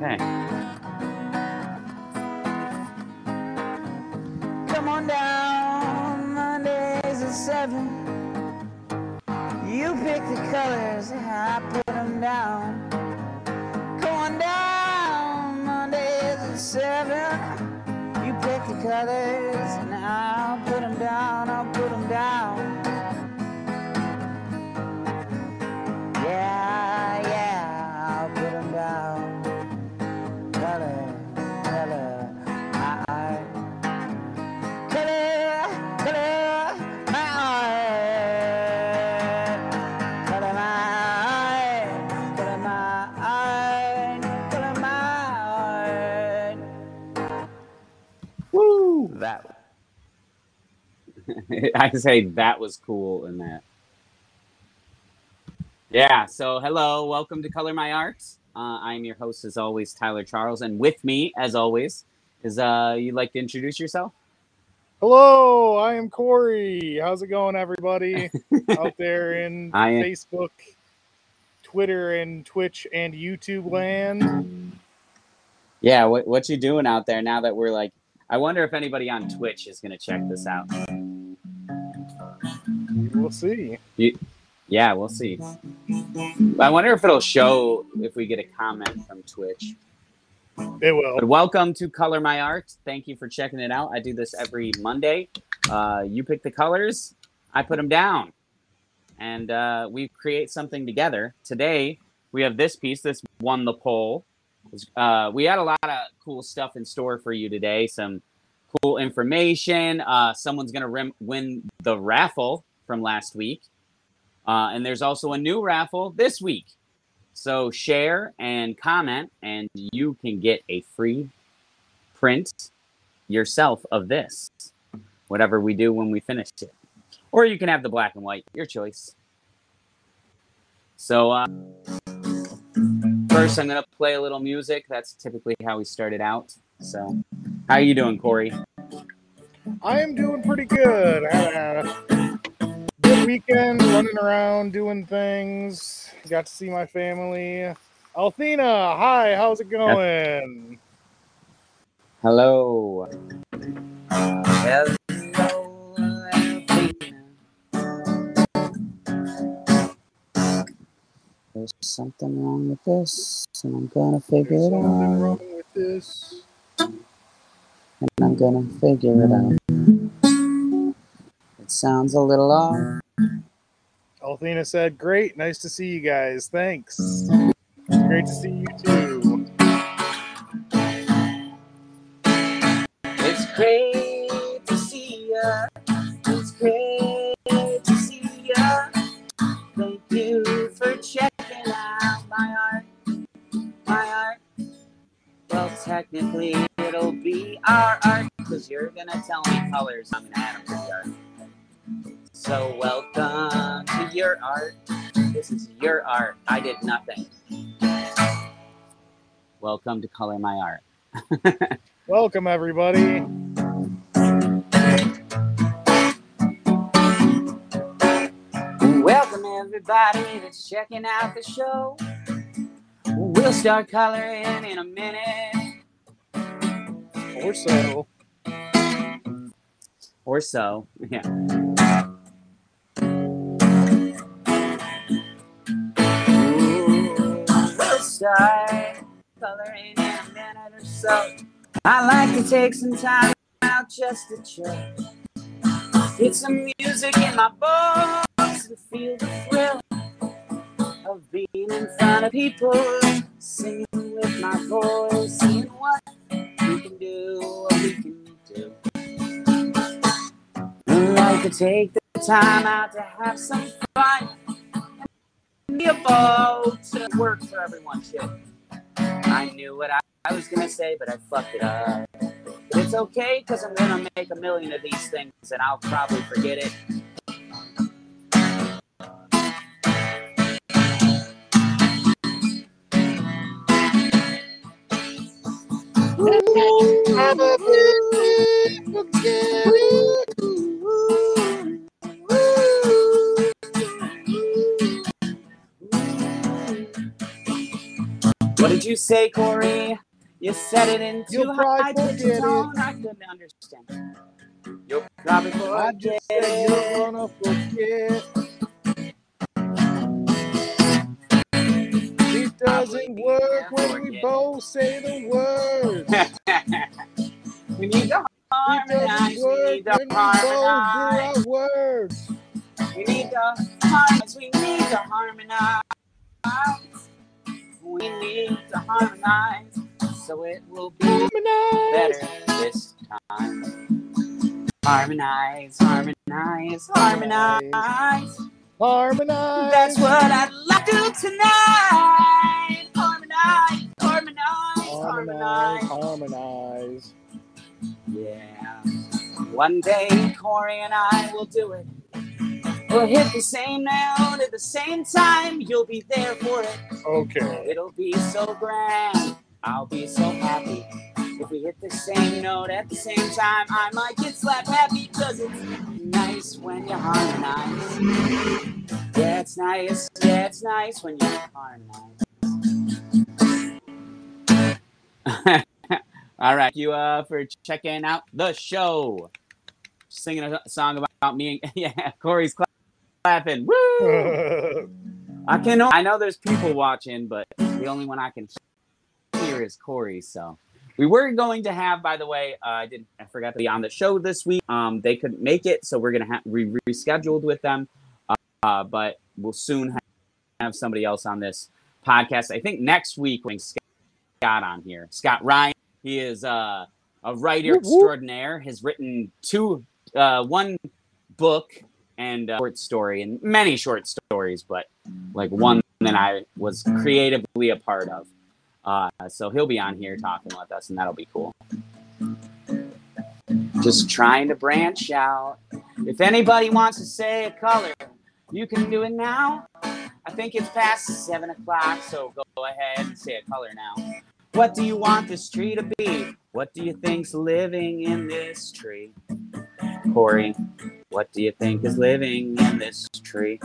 Okay. Come on down, Mondays at seven. You pick the colors, I put them down. Come on down, Mondays at seven. You pick the colors, I say that was cool and that. Yeah, so hello, welcome to Color My Art. Uh, I'm your host, as always, Tyler Charles, and with me, as always, is uh, you'd like to introduce yourself? Hello, I am Corey. How's it going, everybody out there in am- Facebook, Twitter, and Twitch and YouTube land? Yeah, what what you doing out there now that we're like? I wonder if anybody on Twitch is gonna check this out. We'll see. Yeah, we'll see. I wonder if it'll show if we get a comment from Twitch. It will. But welcome to Color My Art. Thank you for checking it out. I do this every Monday. Uh, you pick the colors, I put them down, and uh, we create something together. Today, we have this piece. This won the poll. Uh, we had a lot of cool stuff in store for you today. Some cool information. Uh, someone's going to rim- win the raffle from last week. Uh, and there's also a new raffle this week. So share and comment, and you can get a free print yourself of this, whatever we do when we finish it. Or you can have the black and white, your choice. So uh, first, I'm gonna play a little music. That's typically how we started out. So, how are you doing, Corey? I am doing pretty good. Weekend running around doing things. Got to see my family. Althena, hi, how's it going? Hello. Hello, There's something wrong with this, and I'm gonna figure There's it something out. wrong with this. and I'm gonna figure it out. It sounds a little off. Althena said, Great, nice to see you guys. Thanks. Great to see you too. It's great to see ya. It's great to see ya. Thank you for checking out my art. My art. Well, technically, it'll be our art because you're gonna tell me colors. I'm gonna add them to the art. So, welcome to your art. This is your art. I did nothing. Welcome to Color My Art. Welcome, everybody. Welcome everybody that's checking out the show. We'll start coloring in a minute. Or so. Or so. Yeah. We'll coloring in a minute or so. I like to take some time out just to chill. Get some music in my bones and feel the thrill of being in front of people, singing with my voice, seeing what we can do, what we can do. I like to take the time out to have some fun be about work for everyone. I knew what I, I was gonna say, but I fucked it up. But it's okay, cause I'm gonna make a million of these things and I'll probably forget it. Ooh. What did you say, Corey? You said it in too high pitched tone. I couldn't understand. You'll probably forget. I just said you're gonna forget. It doesn't work when we both say the words. we need to harmonize. We need to harmonize. We, words. we need to harmonize. We need to harmonize. We need to harmonize. So it will be Harmonize. better this time. Harmonize, harmonize, harmonize. Harmonize. That's what I'd like to do tonight. Harmonize, harmonize, Harmonize. harmonize. Harmonize. Yeah. One day, Corey and I will do it. We'll hit the same note at the same time. You'll be there for it. Okay. It'll be so grand. I'll be so happy. If we hit the same note at the same time, I might get slap happy because it's nice when you harmonize. Yeah, it's nice. Yeah, it's nice when you harmonize. All right, you uh for checking out the show, singing a song about, me. And, yeah, Corey's clapping. Woo! I can. I know there's people watching, but the only one I can hear is Corey. So we were going to have, by the way, uh, I didn't. I forgot to be on the show this week. Um, they couldn't make it, so we're gonna have we rescheduled with them. Uh, uh, but we'll soon have, have somebody else on this podcast. I think next week when Scott on here, Scott Ryan. He is uh, a writer extraordinaire. Has written two, uh, one book and a short story, and many short stories, but like one that I was creatively a part of. Uh, so he'll be on here talking with us, and that'll be cool. Just trying to branch out. If anybody wants to say a color, you can do it now. I think it's past seven o'clock, so go ahead and say a color now. What do you want this tree to be? What do you think's living in this tree? Corey, what do you think is living in this tree?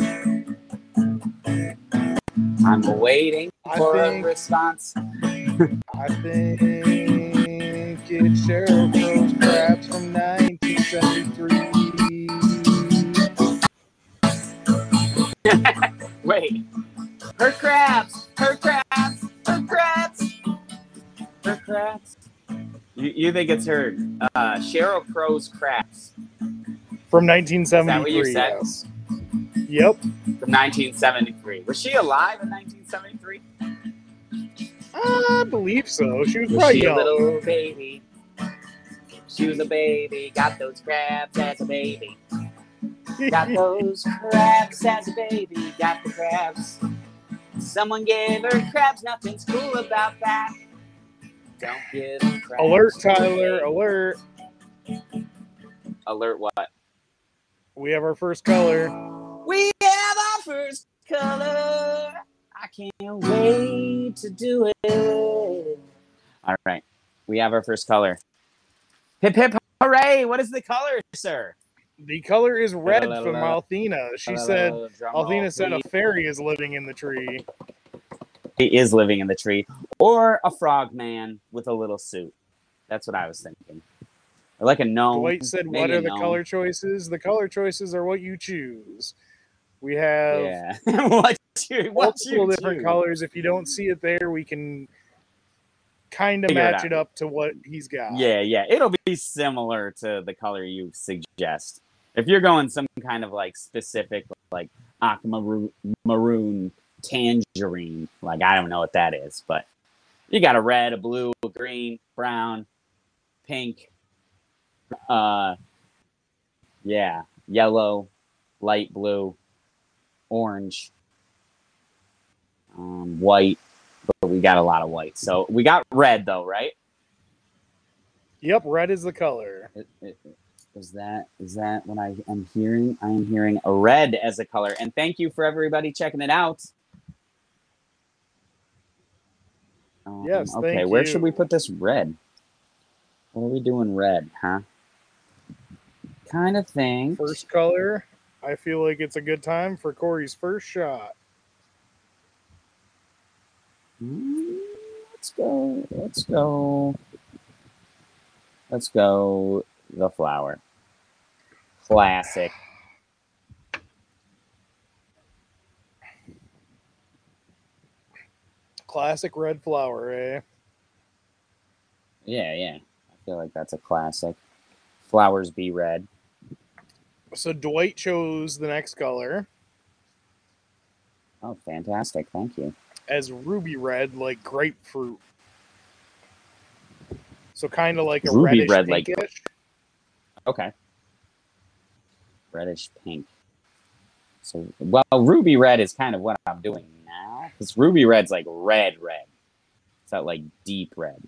I'm waiting I for think- a response. I think it's Sheryl Crow's Craps from 1973. Wait. Her crabs, her crabs, her crabs, her crabs. You, you think it's her uh, Sheryl Crow's crabs From 1973. what you said? Yep. from 1973? Was she alive in 1973? I believe so. She was Was probably she a little baby? She was a baby, got those crabs as a baby. Got those crabs as a baby, got the crabs. Someone gave her crabs, nothing's cool about that. Don't give crabs. alert. Tyler. Alert. Alert what? We have our first color. We have our first color. I can't wait to do it. All right. We have our first color. Hip hip hooray. What is the color, sir? The color is red La, la, from la. Althena. She said, Drum roll, Althena said a fairy is living in the tree. he is living in the tree, or a frog man with a little suit. That's what I was thinking. Or like a gnome. Dwight said, What are the gnome. color choices? The color choices are what you choose. We have Yeah. what you, what you multiple different choose. colors. If you don't see it there, we can kind of it match out. it up to what he's got. Yeah, yeah. It'll be similar to the color you suggest. If you're going some kind of like specific, like aquamarine, maroon, tangerine, like I don't know what that is, but you got a red, a blue, a green, brown, pink, uh, yeah, yellow, light blue, orange, um, white, but we got a lot of white. So we got red though, right? Yep, red is the color. It- it- Is that is that what I am hearing? I am hearing a red as a color. And thank you for everybody checking it out. Um, Yes, Okay, where you. should we put this red? What are we doing red, huh? Kind of thing. First color. I feel like it's a good time for Corey's first shot. Let's go. let's go. Let's go the flower. Classic. Classic red flower, eh? Yeah, yeah. I feel like that's a classic. Flowers be red. So Dwight chose the next color Oh, fantastic. Thank you. as ruby red, like grapefruit. So kind of like a Ruby reddish red, like- pinkish. Okay. Reddish pink. So, well, ruby red is kind of what I'm doing now. Because ruby red's like red, red. It's that like deep red.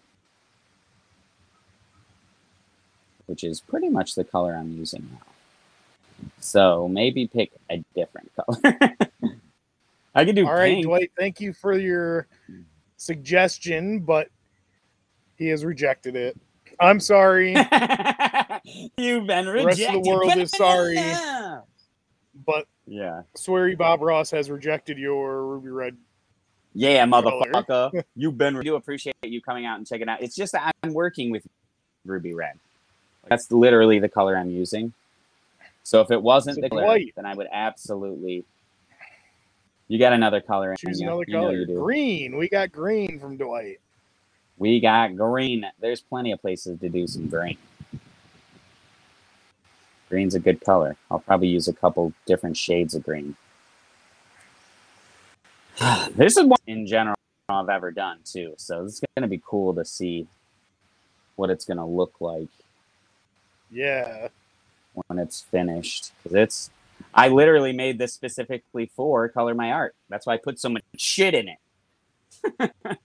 Which is pretty much the color I'm using now. So maybe pick a different color. I could do All right, pink. Dwight, thank you for your suggestion, but he has rejected it. I'm sorry, You've been rejected. The rest of the world is sorry. But Yeah. Sweary Bob Ross has rejected your ruby red. Yeah, motherfucker. You've been. We do appreciate you coming out and checking out. It's just that I'm working with ruby red. That's literally the color I'm using. So if it wasn't the color, Dwight. then I would absolutely. You got another color in Choose you. another You color. you green. We got green from Dwight. We got green. There's plenty of places to do some green. Green's a good color. I'll probably use a couple different shades of green. this is one in general I've ever done too. So this is going to be cool to see what it's going to look like Yeah. When it's finished because it's, I literally made this specifically for Color My Art. That's why I put so much shit in it.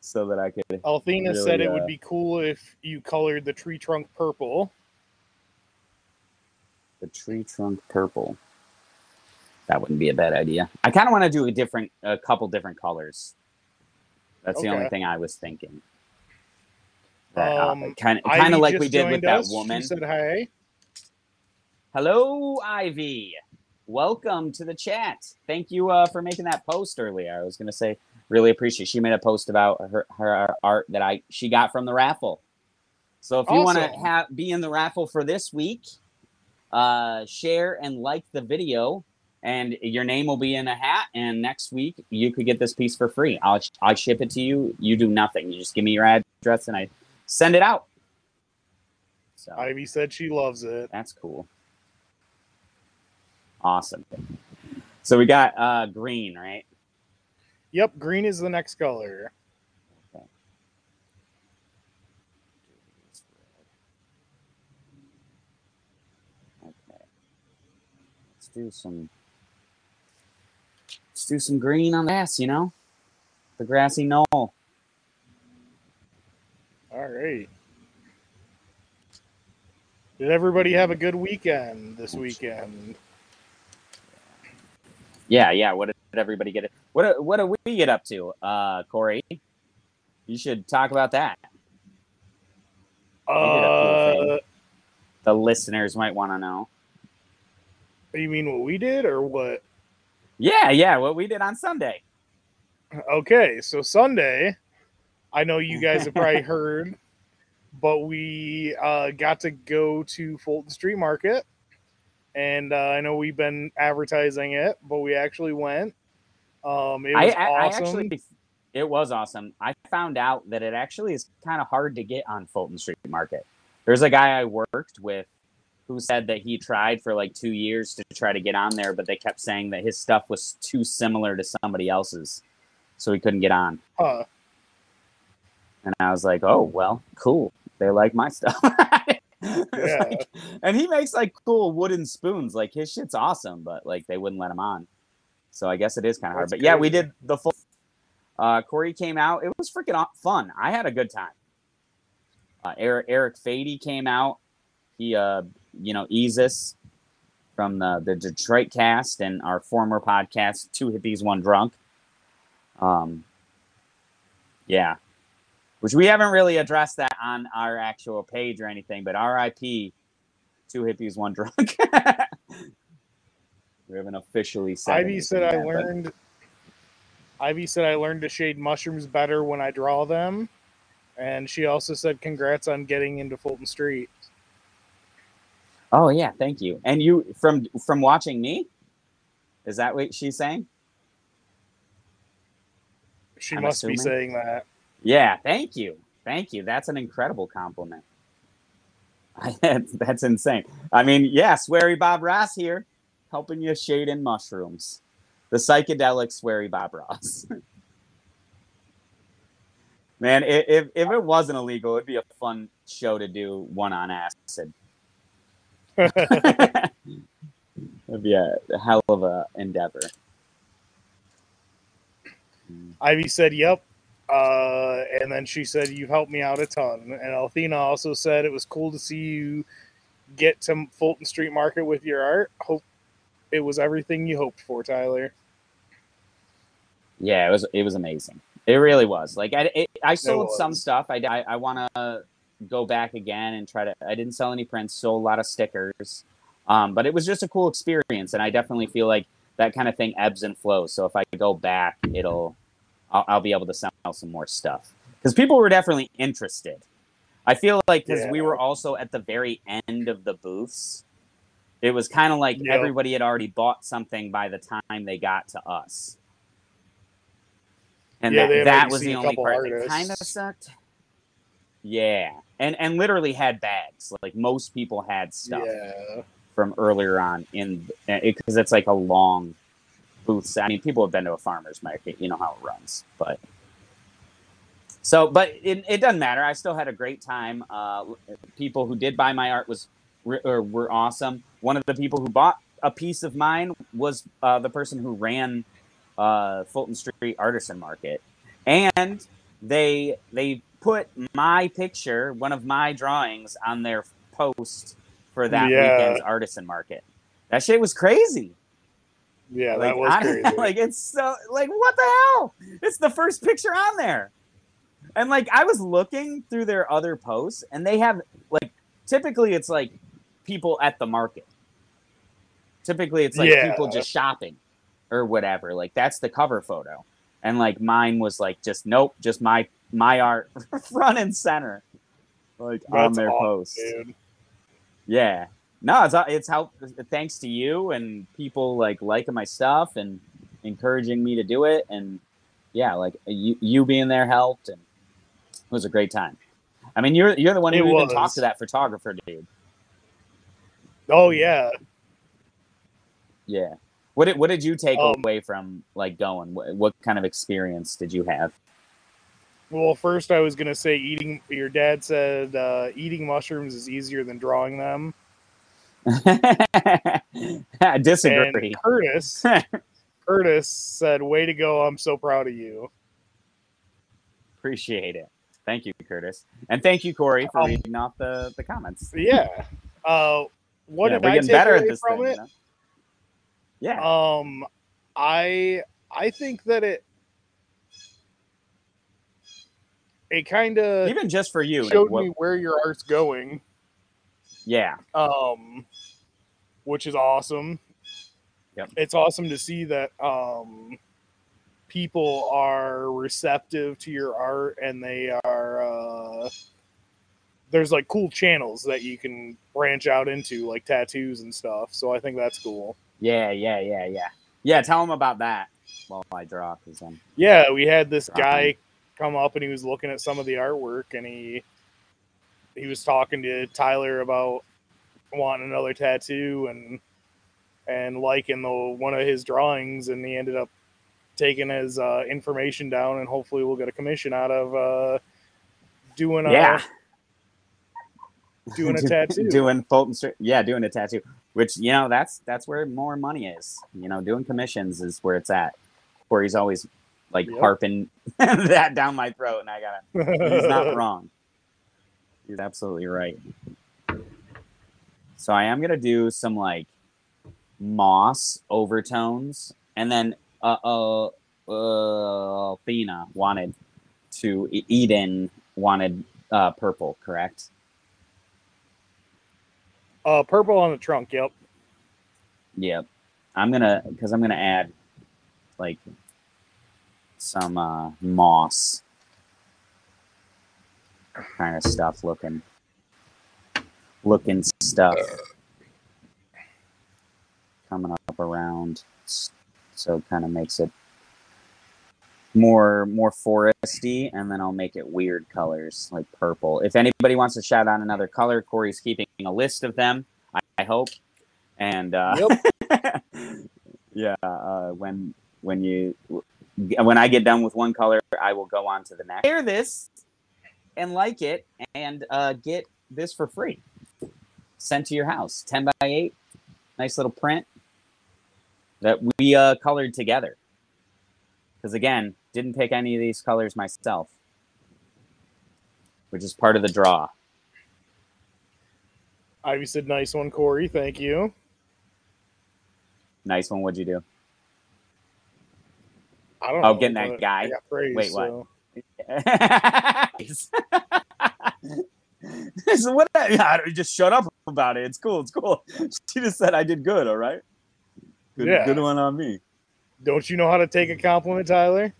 so that I could Althena Really, said it uh, would be cool if you colored the tree trunk purple. The tree trunk purple. That wouldn't be a bad idea. I kind of want to do a different, a couple different colors. That's the only thing I was thinking. That, Um, kind of, kind of like we did with joined that us. She woman. said hi. Hello, Ivy. Welcome to the chat. Thank you uh, for making that post earlier. I was gonna say, really appreciate. She made a post about her, her art that I she got from the raffle. So if you want to have be in the raffle for this week, uh, share and like the video, and your name will be in a hat. And next week you could get this piece for free. I'll I ship it to you. You do nothing. You just give me your address and I send it out. So Ivy said she loves it. that's cool. Awesome. So we got uh green, right? Yep, green is the next color. Okay. Let's do some let's do some green on the grass, you know? The grassy knoll. All right. Did everybody have a good weekend this weekend? Yeah, yeah. What did everybody get? What what do we get up to, uh, Corey? You should talk about that. cool. Uh, The listeners might want to know. you mean what we did or what? Yeah, yeah. What we did on Sunday. Okay, so Sunday, I know you guys have probably heard, but we uh, got to go to Fulton Street Market, and uh, I know we've been advertising it, but we actually went. Um, it was I, I awesome. actually, it was awesome. I found out that it actually is kind of hard to get on Fulton Street Market. There's a guy I worked with who said that he tried for like two years to try to get on there, but they kept saying that his stuff was too similar to somebody else's, so he couldn't get on. Huh. And I was like, oh well, cool. They like my stuff. Yeah. like- and he makes like cool wooden spoons. Like his shit's awesome, but like they wouldn't let him on. So I guess it is kind of hard. But yeah, we did the full. Uh, Corey came out. It was freaking fun. I had a good time. Uh, Eric Eric Fady came out. He, uh, you know, Easus from the the Detroit cast and our former podcast, Two Hippies One Drunk. Um, yeah, which we haven't really addressed that on our actual page or anything, but RIP, Two Hippies One Drunk. we haven't officially said. Ivy said I yet, but- learned. Ivy said I learned to shade mushrooms better when I draw them. And she also said congrats on getting into Fulton Street. Oh yeah, thank you. And you from from watching me? Is that what she's saying? She I'm must be saying that. Yeah, thank you. Thank you. That's an incredible compliment. that's, insane. I mean, yeah, Sweary Bob Ross here, helping you shade in mushrooms. The psychedelic Sweary Bob Ross. Man, if, if it wasn't illegal, it'd be a fun show to do one on acid. It'd be a hell of a endeavor. Ivy said, "Yep," uh, and then she said, "You've helped me out a ton." And Althena also said it was cool to see you get to Fulton Street Market with your art. Hope it was everything you hoped for, Tyler. Yeah, it was it was amazing. It really was. Like I it, I sold some stuff. I I, I want to go back again and try to. I didn't sell any prints. Sold a lot of stickers. Um, but it was just a cool experience, and I definitely feel like that kind of thing ebbs and flows. So if I go back, it'll I'll, I'll be able to sell some more stuff because people were definitely interested. I feel like because we were also at the very end of the booths, it was kind of like everybody had already bought something by the time they got to us. And Yeah, that, that was the only part that kind of artists. sucked. Yeah, and and literally had bags. Like most people had stuff Yeah, from earlier on in eh, because it's like a long booth. I mean, people have been to a farmer's market, you know how it runs, but so, but it, it doesn't matter. I still had a great time. Uh, people who did buy my art was or were awesome. One of the people who bought a piece of mine was uh, the person who ran uh, Fulton Street Artisan Market, and they they put my picture, one of my drawings, on their post for that Yeah. weekend's artisan market. That shit was crazy. Yeah, like, that was I- crazy. like it's so like what the hell? It's the first picture on there. And like I was looking through their other posts and they have like typically it's like people at the market. Typically it's like Yeah. people just shopping or whatever. Like that's the cover photo. And like mine was like just nope, just my my art front and center. Like on their awesome, post. dude. Yeah. No, it's it's help thanks to you and people like liking my stuff and encouraging me to do it and yeah, like you you being there helped and it was a great time. I mean, you're you're the one It who even talked to that photographer dude. Oh yeah, Yeah. What did what did you take Um, away from like going? What, what kind of experience did you have? Well, first I was gonna say eating. Your dad said uh, eating mushrooms is easier than drawing them. I disagree. And Curtis, Curtis said, "Way to go! I'm so proud of you." Appreciate it. Thank you, Curtis, and thank you, Corey, for Um, reading off the the comments. Yeah. Uh, what Yeah, did I getting take better away at this from thing. it? you know? Yeah. Um, I I think that it it kind of even just for you like, showed what- me where your art's going. Yeah um, which is awesome. Yep. It's awesome to see that um, people are receptive to your art and they are. Uh, there's like cool channels that you can branch out into, like tattoos and stuff. So I think that's cool. yeah yeah yeah yeah yeah tell them about that while i draw because um Yeah, we had this Awesome. guy come up and he was looking at some of the artwork and he he was talking to Tyler about wanting another tattoo and and liking the one of his drawings and he ended up taking his uh, information down and hopefully we'll get a commission out of uh, doing a yeah doing a tattoo. doing fulton street yeah doing a tattoo which you know that's that's where more money is you know doing commissions is where it's at where he's always like Yep. harping that down my throat and i gotta he's not wrong. He's absolutely right. So I am gonna do some like moss overtones, and then uh uh, uh Althena wanted to Eden wanted uh purple, correct? uh, purple on the trunk. Yep. Yep. I'm gonna because I'm gonna add like some uh, moss kind of stuff looking looking stuff coming up around. So it kind of makes it more more foresty and then i'll make it weird colors like purple. If anybody wants to shout out another color corey's keeping a list of them i, I hope. And uh Yep. yeah uh when when you when i get done with one color i will go on to the next. Share this and like it and uh get this for free sent to your house 10 by 8 nice little print that we uh colored together because again didn't pick any of these colors myself which is part of the draw Ivy said, "Nice one, Corey. Thank you." nice one what'd you do I don't Oh, know. getting that guy? Praise, Wait, what? so- so what I, just shut up about it it's cool it's cool she just said i did good all right good, Yeah. good one on me Don't you know how to take a compliment, Tyler?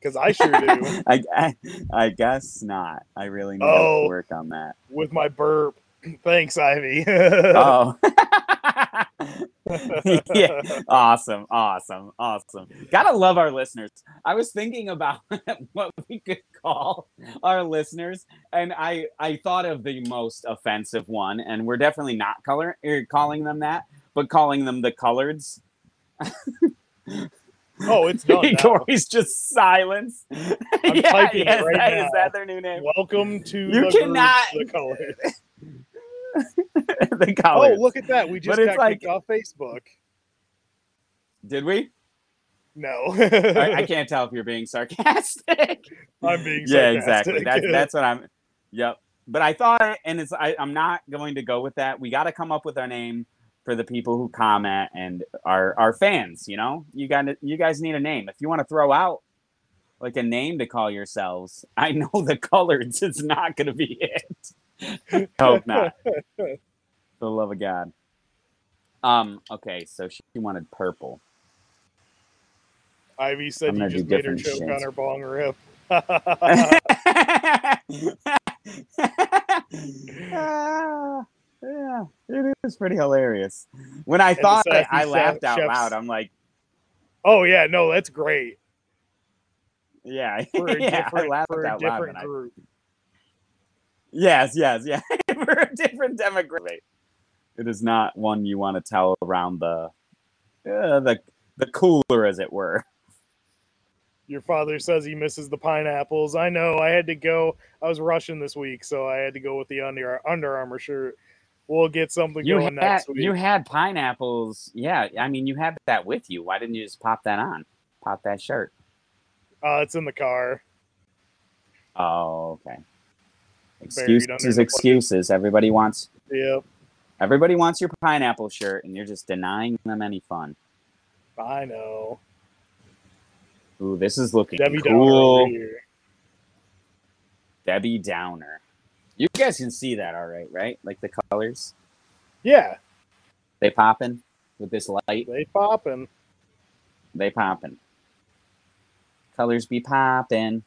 Because I sure do. I, I i guess not i really need Oh. to work on that With my burp. Thanks, Ivy. oh yeah. Awesome awesome awesome. Gotta love our listeners. I was thinking about what we could call our listeners and i i thought of the most offensive one and we're definitely not color er, calling them that but calling them the coloreds. Oh, it's done corey's just silence. I'm typing it right that- now. is that their new name. Welcome to You the group, cannot- the color. the Oh, look at that. We just got like- kicked off Facebook. did we? No. I, I can't tell if you're being sarcastic. I'm being yeah exactly. That's that's what i'm yep. But i thought and it's I, i'm not going to go with that. We got to come up with our name for the people who comment and are our fans you know? You got you guys need a name. If you want to throw out like a name to call yourselves i know the colors is not going to be it hope not for the love of god um okay so she wanted purple Ivy said you just made her choke on her bong rip. Ah, yeah, it is pretty hilarious. When I the thought I, I laughed out chefs. loud, I'm like, oh yeah, no, that's great. yeah, For a yeah, I laughed for a out loud. different I- group. Yes, yes, yeah, for a different demographic. It is not one you want to tell around the, uh, the the cooler, as it were. Your father says he misses the pineapples. I know. I had to go. I was rushing this week, so I had to go with the Under Under Armour shirt. We'll get something You going had next week. you had pineapples. Yeah, I mean, you had that with you. Why didn't you just pop that on? Pop that shirt. uh, it's in the car. Oh, okay. Excuses, excuses. Everybody wants Yep, everybody wants your pineapple shirt, and you're just denying them any fun. I know. Ooh, this is looking Debbie Downer cool. here. Debbie Downer. You guys can see that, all right, right? Like the colors, Yeah, they popping with this light. they popping. They popping. Colors be popping.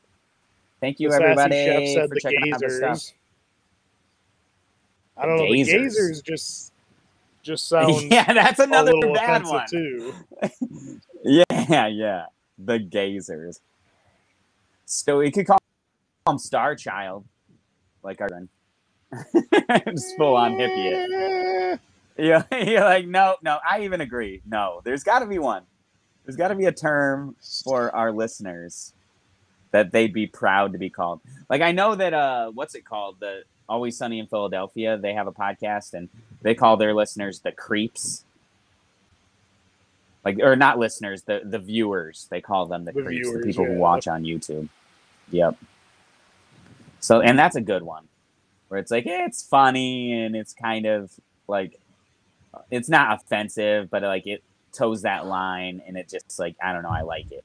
Thank you, everybody, for checking out the stuff. I don't know. The Gazers. gazers just just sounds yeah, that's another bad one. too. Yeah, yeah. The gazers. So we could call him Star Child, like our just full on hippie. Yeah, you're like, no, no. I even agree. No, there's got to be one. There's got to be a term for our listeners that they'd be proud to be called. Like I know that uh, what's it called? The Always Sunny in Philadelphia. They have a podcast and they call their listeners the creeps. Like or not listeners, the the viewers. They call them the, The creeps, viewers, the people who watch on YouTube. Yep. So and that's a good one. Where it's like eh, it's funny and it's kind of like it's not offensive, but like it toes that line and it just like I don't know, I like it.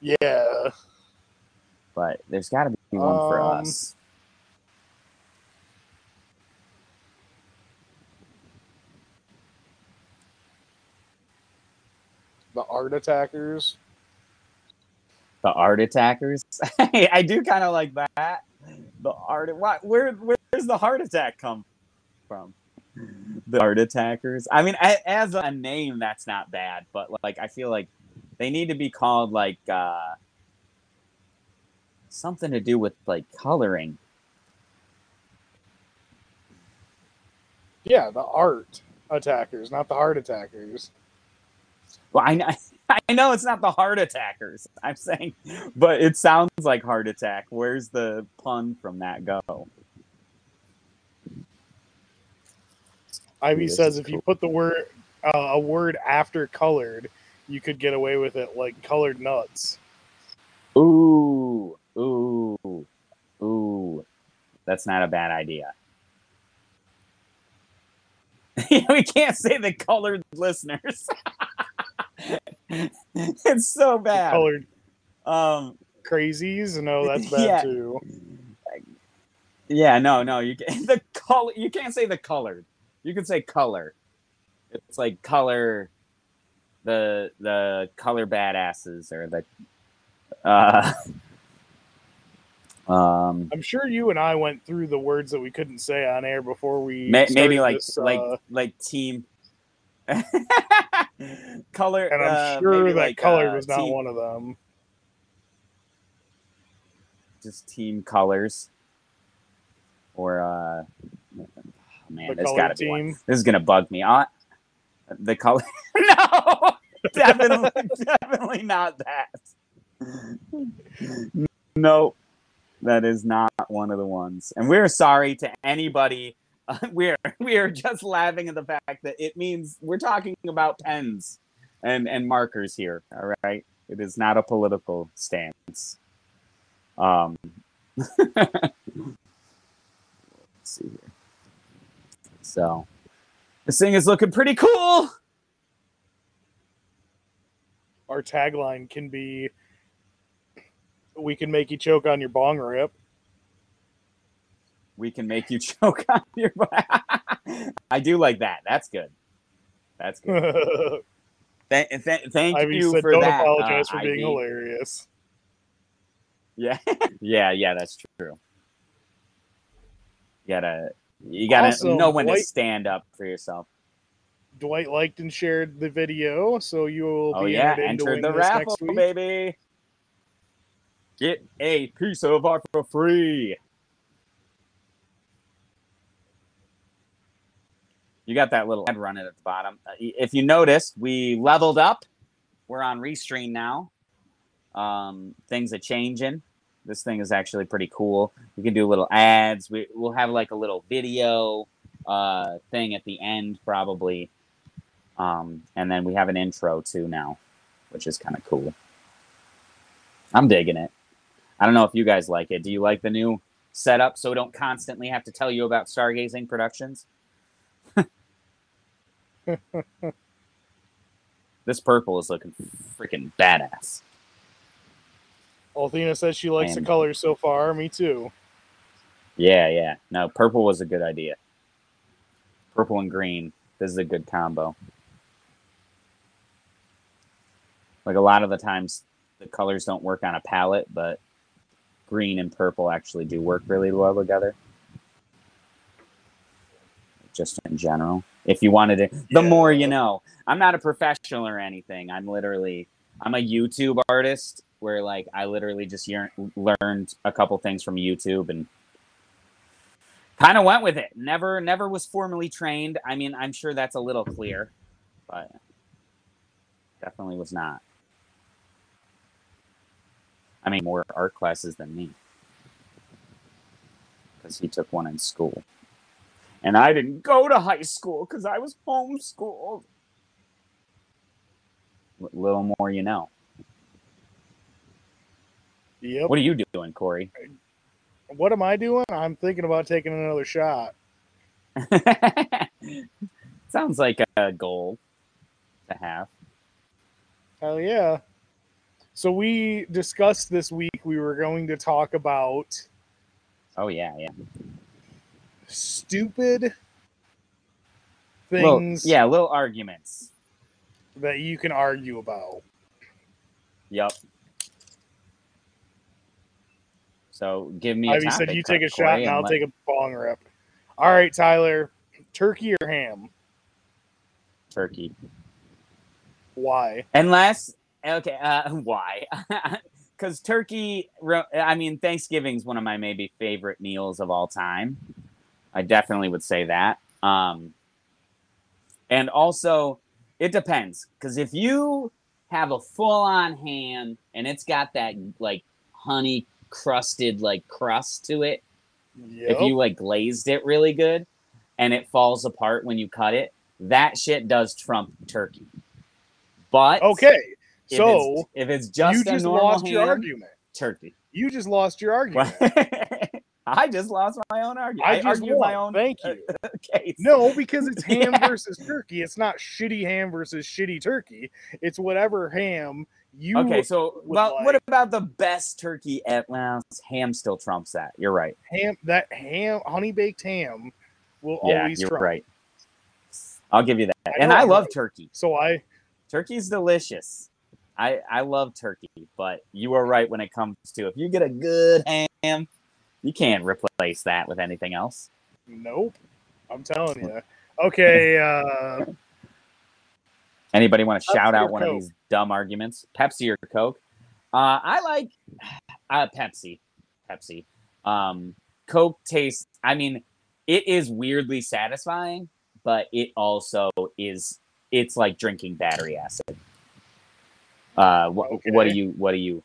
Yeah. But there's got to be one for Um, us. The art attackers. The art attackers. I do kind of like that. The art. What? Where? Where's the heart attack come from? The art attackers. I mean, as a name, that's not bad, but like I feel like they need to be called like uh, something to do with like coloring. Yeah, the art attackers, not the heart attackers. Well, I know, I know it's not the heart attackers. I'm saying, but it sounds like heart attack. Where's the pun from that go? Ivy this says is if you put the word uh, a word after colored, you could get away with it, like colored nuts. Ooh, ooh, ooh. That's not a bad idea. we can't say the colored listeners. it's so bad. Colored Um, crazies, no, that's bad Yeah. too. yeah, no, no, you can the color. You can't say the colored. You can say color. It's like color. The the color badasses or the. Uh, um, I'm sure you and I went through the words that we couldn't say on air before we May- maybe like this, like uh, like team. Color and I'm uh, sure maybe that like, colored uh, was not team- one of them. just team colors. Or uh oh, man The colored gotta be one. this is gonna bug me. Uh, the color no! Definitely definitely not that. No that is not one of the ones. And we're sorry to anybody uh, we're we are just laughing at the fact that it means we're talking about pens and and markers here all right? It is not a political stance. Um let's see here. So this thing is looking pretty cool! Our tagline can be we can make you choke on your bong rip. we can make you choke on your i do like that that's good that's good Th- th- thank Ivy you said, for "Don't that apologize uh, for being Ivy." hilarious." yeah yeah yeah that's true you gotta you gotta Also, know when to stand up for yourself Dwight liked and shared the video, so you will oh be yeah entered in to enter win the raffle next week. baby get a piece of art for free. You got that little ad running at the bottom. Uh, if you noticed we leveled up. We're on restream now. Um, things are changing. This thing is actually pretty cool. We can do little ads. We, we'll have like a little video uh, thing at the end probably. Um, and then we have an intro too now which is kind of cool. I'm digging it i don't know if you guys like it do you like the new setup so we don't constantly have to tell you about stargazing productions this purple is looking freaking badass Althena says she likes And- the colors so far. Me too. Yeah, yeah. No, purple was a good idea. Purple and green. This is a good combo. Like a lot of the times, the colors don't work on a palette, but green and purple actually do work really well together. Just in general. If you wanted to, the more you know. I'm not a professional or anything. I'm literally, I'm a YouTube artist where like I literally just learned a couple things from YouTube and kind of went with it. Never, never was formally trained. I mean, I'm sure that's a little clear, but definitely was not. I mean, more art classes than me because he took one in school, and I didn't go to high school because I was homeschooled. Little more, you know. Yep. What are you doing, Corey? What am I doing? I'm thinking about taking another shot. Sounds like a goal to have. Hell yeah. So we discussed this week we were going to talk about Oh yeah, yeah. stupid Little- things yeah, little arguments. that you can argue about. Yep. So give me a Ivy said you take a shot and I'll take a bong rip. All right, Tyler. Turkey or ham? turkey. Why? Unless okay, uh, why? Because turkey. I mean, Thanksgiving's one of my maybe favorite meals of all time. I definitely would say that. Um, and also, it depends. Because if you have a full-on ham and it's got that like honey crusted like crust to it, Yep. if you like glazed it really good and it falls apart when you cut it, that shit does trump turkey. But okay, if so it's, if it's just you just lost your argument. turkey. You just lost your argument. I just lost my own argument. I I, just argued my own Thank you. case. No, because it's ham Yeah. versus turkey. It's not shitty ham versus shitty turkey. It's whatever ham you. Okay, so well, what about the best turkey? At well, ham still trumps that. You're right. ham that ham honey baked ham will yeah, always you're trump. right. I'll give you that. I and I love right. turkey. So I Turkey's delicious. I I love turkey, but you are right when it comes to if you get a good ham, you can't replace that with anything else. nope. I'm telling you. Okay, uh Anybody want to Pepsi shout out one of these dumb arguments? Pepsi or Coke? Uh, I like uh, Pepsi. Pepsi. Um, Coke tastes. I mean, it is weirdly satisfying, but it also is. It's like drinking battery acid. Uh, what, what do you? What do you?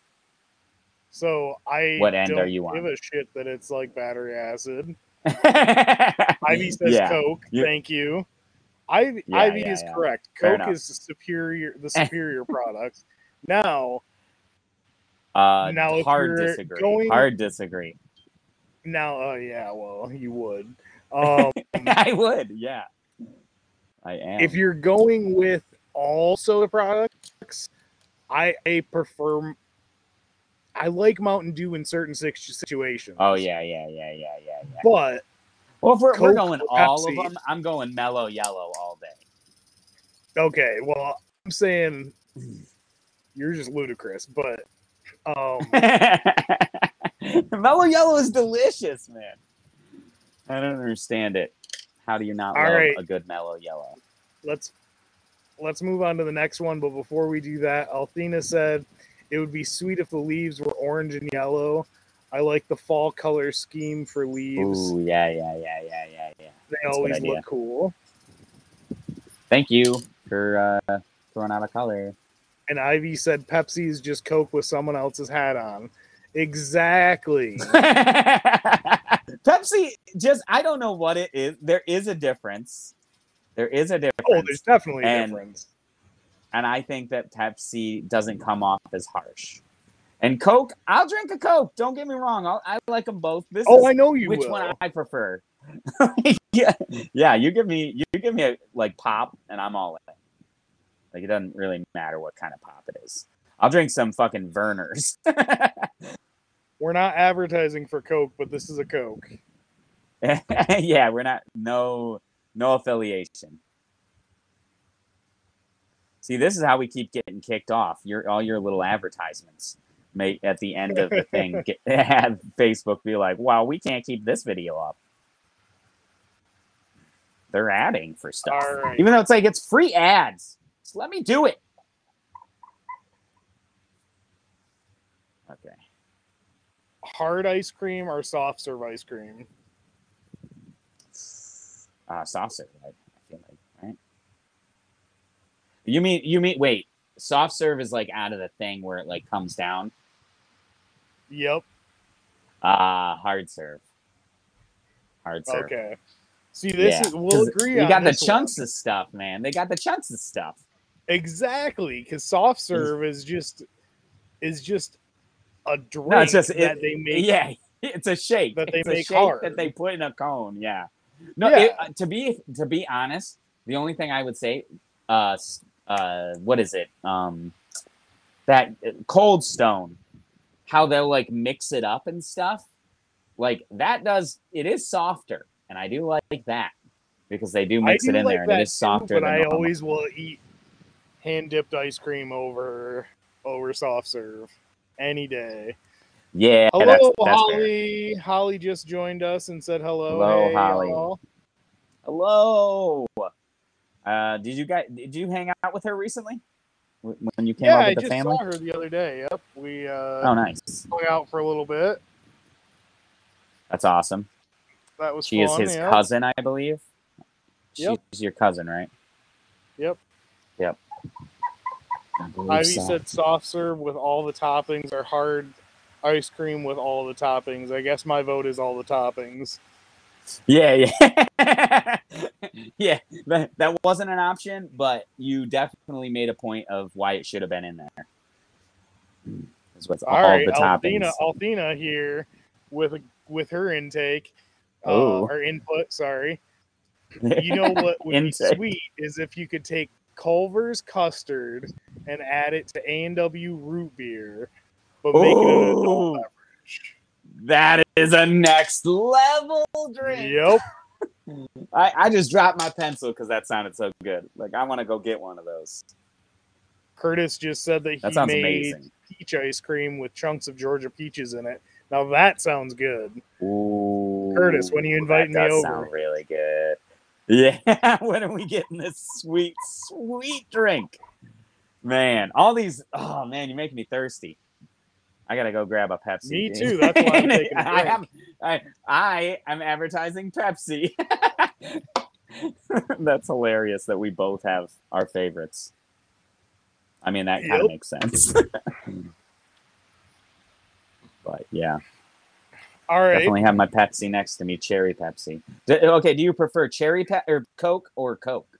so I What end don't are you on? give a shit that it's like battery acid. Ivy says yeah. Coke. You- Thank you. Ivy, Yeah, Ivy yeah, is yeah. correct. Coke is the superior the superior product. Now, Uh, Now, hard disagree. going- Hard disagree. now oh yeah, well, you would. Um I would. Yeah. I am. if you're going with all soda products, I, I prefer. I like Mountain Dew in certain situ- situations. Oh yeah, yeah, yeah, yeah, yeah, yeah. but Well, if we're, we're going all Pepsi? of them, I'm going mellow yellow all day. okay, well, I'm saying you're just ludicrous. But um, day. mellow yellow is delicious, man. I don't understand it. How do you not All love right. a good mellow yellow? let's let's move on to the next one. But before we do that, Althena said it would be sweet if the leaves were orange and yellow. I like the fall color scheme for leaves. Ooh, yeah, yeah, yeah, yeah, yeah, yeah. they a good always look cool. Thank you for uh, throwing out a color. And Ivy said Pepsi is just Coke with someone else's hat on. Exactly. Pepsi, just I don't know what it is. There is a difference. There is a difference. oh, there's definitely a And- difference. and I think that Pepsi doesn't come off as harsh. And Coke, I'll drink a Coke. Don't get me wrong. I'll, I like them both. This Oh, is I know you which will. one I prefer. yeah, yeah. You give me you give me a like pop, and I'm all in. Like it doesn't really matter what kind of pop it is. I'll drink some fucking Vernors. We're not advertising for Coke, but this is a Coke. yeah, we're not no no affiliation. See, this is how we keep getting kicked off. Your all your little advertisements may at the end of the thing get, have Facebook be like, "Wow, we can't keep this video up." They're adding for stuff, right. even though it's like it's free ads. Just let me do it. Okay. Hard ice cream or soft serve ice cream? Uh, soft serve. I I feel like right. You mean you mean wait? Soft serve is like out of the thing where it like comes down. Yep. Ah, hard serve. Hard serve. Okay. See, this Yeah, is we'll agree You got the this one. chunks of stuff, man. They got the chunks of stuff. Exactly, because soft serve is just is just a drink No, it's just that it, they make. Yeah, it's a shake that they it's make a shake hard. that they put in a cone. Yeah. No, Yeah. it- uh, to be to be honest, the only thing I would say, uh, uh, what is it? Um, that uh, Cold Stone, how they'll like mix it up and stuff, like that does it is softer, and I do like that because they do mix do it in like there, and it is softer too, but I normal. always will eat hand dipped ice cream over over soft serve any day. Yeah, Hello, that's, that's fair. Holly. Holly just joined us and said hello. Hello, Hey, Holly. y'all. Hello. Uh, did you guys did you hang out with her recently when you came Yeah, up I with the just family? saw her the other day. Yep, we uh, Oh, nice. hung out for a little bit. That's awesome. That was She is his yeah. cousin, I believe. Yep. She's your cousin, right? Yep. Yep. Ivy so. said soft serve with all the toppings are hard ice cream with all the toppings. I guess my vote is all the toppings. Yeah, yeah, yeah. That, that wasn't an option, but you definitely made a point of why it should have been in there. Is with all, All right, the toppings. Althena, Althena here with with her intake. Oh. Uh, or input, sorry. You know what would be sweet is if you could take Culver's custard and add it to A and W root beer, but make it an adult beverage. That is a next level drink. Yep. I, I just dropped my pencil because that sounded so good. Like I want to go get one of those. Curtis just said that he That made amazing. peach ice cream with chunks of Georgia peaches in it. Now that sounds good. Ooh, Curtis, when are you inviting that me does over? Sound really good. Yeah, when are we getting this sweet, sweet drink? Man, all these. Oh man, you make me thirsty. I gotta go grab a Pepsi. Me too, that's why I'm I am. I, I am advertising Pepsi. That's hilarious that we both have our favorites. I mean, that kind of makes sense. but yeah. All right. Definitely have my Pepsi next to me, cherry Pepsi. D- okay, do you prefer cherry pe- or Coke or Coke?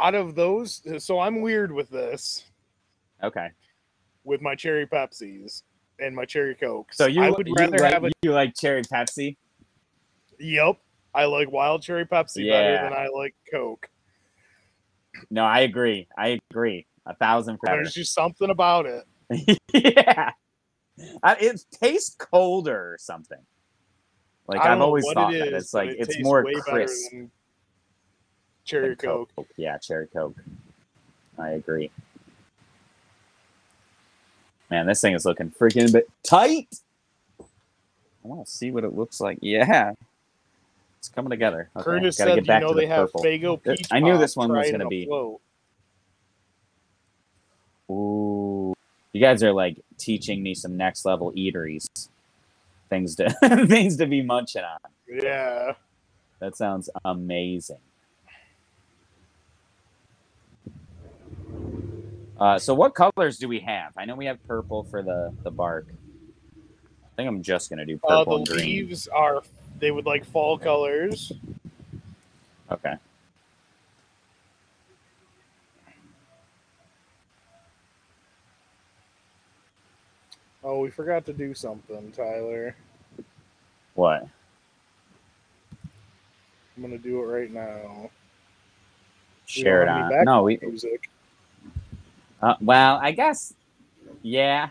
Out of those, so I'm weird with this, Okay, with my cherry Pepsis and my cherry Cokes. so you I would you rather like, have a. you like cherry Pepsi? Yep. I like wild cherry Pepsi Yeah. better than I like Coke. No, I agree. I agree. A thousand percent. There's just something about it. yeah, I, it tastes colder or something. Like I've always thought it that is, it's like it it's more crisp. than cherry than Coke. Yeah, cherry Coke. I agree. Man, this thing is looking freaking bit tight. I want to see what it looks like. Yeah, it's coming together. Okay, Curtis gotta said, get you know, to the they have purple. Faygo peach. I knew this one was gonna be- float. Ooh, you guys are like teaching me some next level eateries, things to things to be munching on. Yeah. That sounds amazing. Uh, so what colors do we have? I know we have purple for the the bark. I think I'm just gonna do Uh, purple the and green. leaves are they would like fall colors. Okay. Oh, we forgot to do something, Tyler. What? I'm gonna do it right now. Share it on. No, we. music. Uh, well, I guess. Yeah.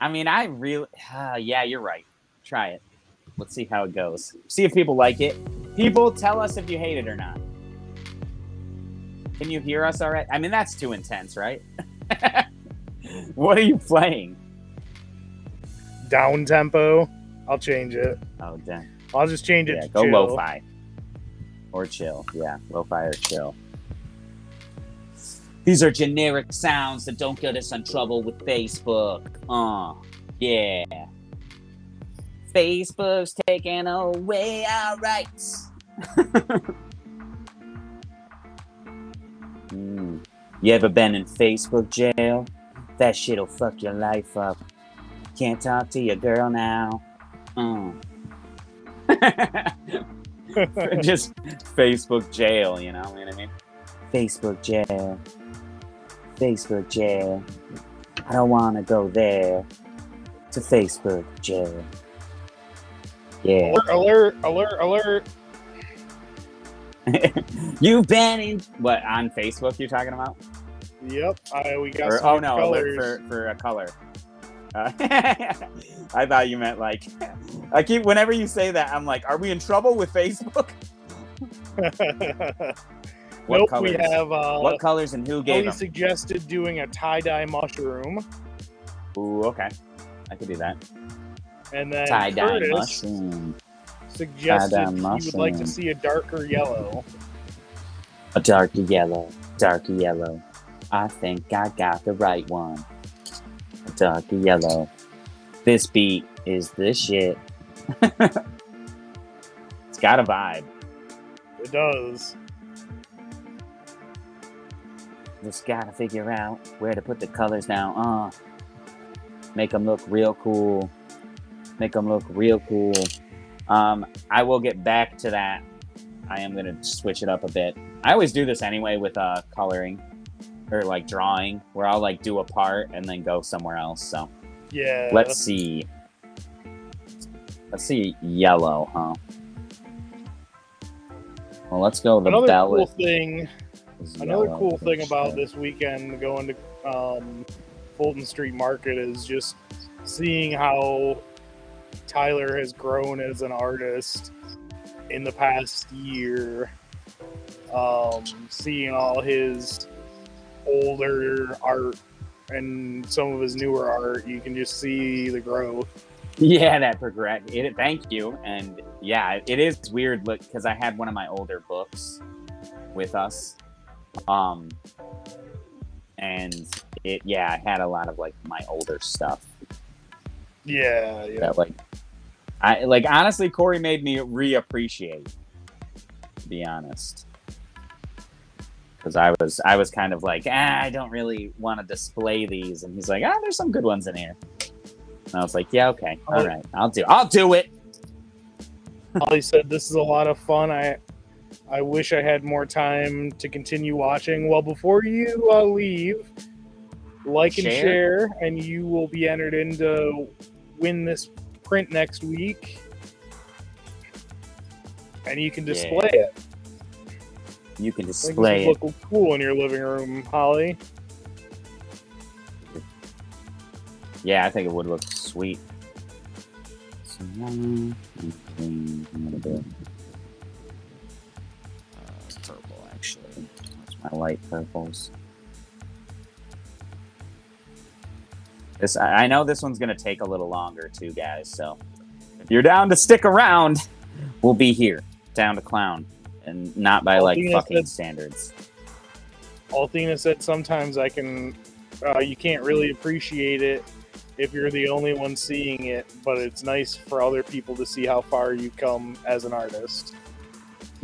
I mean, I really. Uh, yeah, you're right. Try it. Let's see how it goes. See if people like it. People, tell us if you hate it or not. Can you hear us all right? I mean, that's too intense, right? what are you playing? Down tempo. I'll change it. Oh, damn. I'll just change it Yeah, to go chill. lo-fi or chill. Yeah, lo-fi or chill. These are generic sounds that don't get us in trouble with Facebook. Uh, yeah. Facebook's taking away our rights. Mm. You ever been in Facebook jail? That shit'll fuck your life up. Can't talk to your girl now. Mm. just Facebook jail, you know what I mean? Facebook jail. Facebook jail. I don't want to go there. To Facebook jail. Yeah. alert, alert, alert, alert. You've been in what on Facebook? You're talking about? Yep. I, we got Or, oh no, colors. alert for for a color. Uh, I thought you meant like. I keep whenever you say that, I'm like, are we in trouble with Facebook? What nope, colors? we have uh, what colors and who gave Ellie them? suggested doing a tie dye mushroom, Ooh, okay. I could do that. and then Tie dye mushroom. suggested Tie-dye he would like to see a darker yellow. A darker yellow, darker yellow. I think I got the right one. A darker yellow. This beat is the shit. it's got a vibe. It does. Just gotta figure out where to put the colors now. Uh, make them look real cool. Make them look real cool. Um, I will get back to that. I am gonna switch it up a bit. I always do this anyway with uh coloring or like drawing, where I'll like do a part and then go somewhere else. So Yeah. let's see. Let's see yellow, huh? Well, let's go the another cool thing. Is Another cool for thing about sure. this weekend going to um, Fulton Street Market is just seeing how Tyler has grown as an artist in the past year. Um, seeing all his older art and some of his newer art, you can just see the growth. Yeah, that progress. It. Thank you. And yeah, it is weird. Look, because I had one of my older books with us, um, and it. Yeah, I had a lot of like my older stuff Yeah, yeah. that like, I like honestly, Corey made me reappreciate. To be honest, because I was I was kind of like, ah, I don't really want to display these, and he's like, ah, there's some good ones in here. And I was like, yeah, okay, all Oh. right, I'll do, I'll do it. Holly said this is a lot of fun. I I wish I had more time to continue watching. Well, before you uh, leave, like and Share. share, and you will be entered in to win this print next week. And you can display it. You can display it. look cool in your living room, Holly. Yeah, I think it would look sweet. So, um, okay, My light purples. This I I know this one's gonna take a little longer too, guys. So if you're down to stick around, we'll be here, down to clown, and not by like fucking said- standards. Althena said sometimes I can, uh, you can't really appreciate it if you're the only one seeing it, but it's nice for other people to see how far you come as an artist.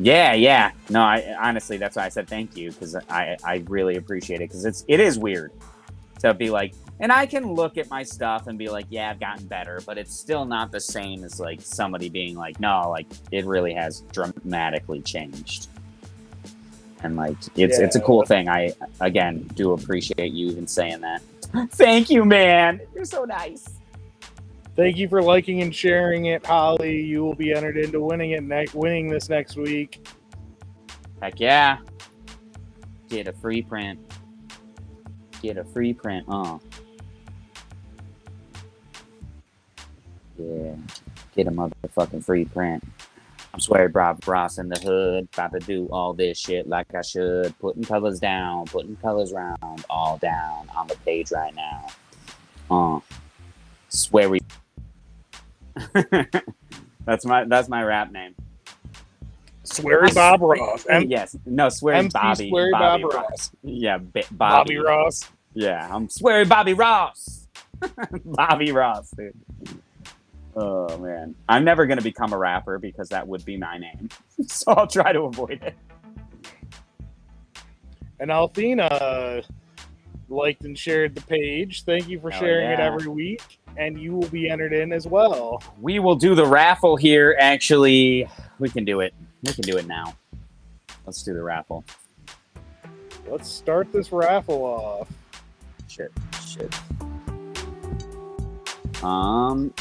Yeah, yeah. No, I honestly, that's why I said thank you because I I really appreciate it because it's it is weird to be like, and I can look at my stuff and be like, yeah, I've gotten better, but it's still not the same as like somebody being like, no, like it really has dramatically changed. And like it's it's a cool thing. I again do appreciate you even saying that. Thank you, man. You're so nice. Thank you for liking and sharing it, Holly. You will be entered into winning it next, winning this next week. Heck yeah. Get a free print. Get a free print, uh. Yeah. Get a motherfucking free print. I'm swearing Bob Ross in the hood, about to do all this shit like I should. Putting colors down, putting colors round, all down on the page right now. Uh. Sweary. that's my that's my rap name. Sweary Bob Ross. M- yes, no, sweary MC Bobby. Sweary Bobby Bob Ross. Ross. Yeah, B- Bobby Bobby. Ross. Yeah, I'm swearing Bobby Ross. Bobby Ross, dude. Oh man, I'm never gonna become a rapper because that would be my name. so I'll try to avoid it. And Althena liked and shared the page. Thank you for Hell sharing it every week. And you will be entered in as well. We will do the raffle here. Actually, we can do it. We can do it now. Let's do the raffle. Let's start this raffle off. Shit. Shit. Um.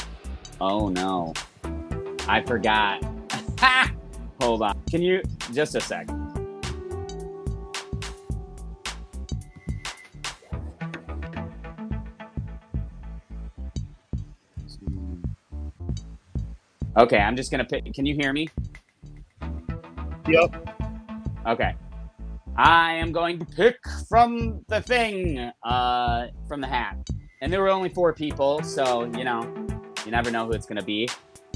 Oh no. I forgot. Hold on. Can you just a second? Okay, I'm just gonna pick. Can you hear me? Yep. Okay. I am going to pick from the thing, uh, from the hat. And there were only four people, so you know, you never know who it's gonna be.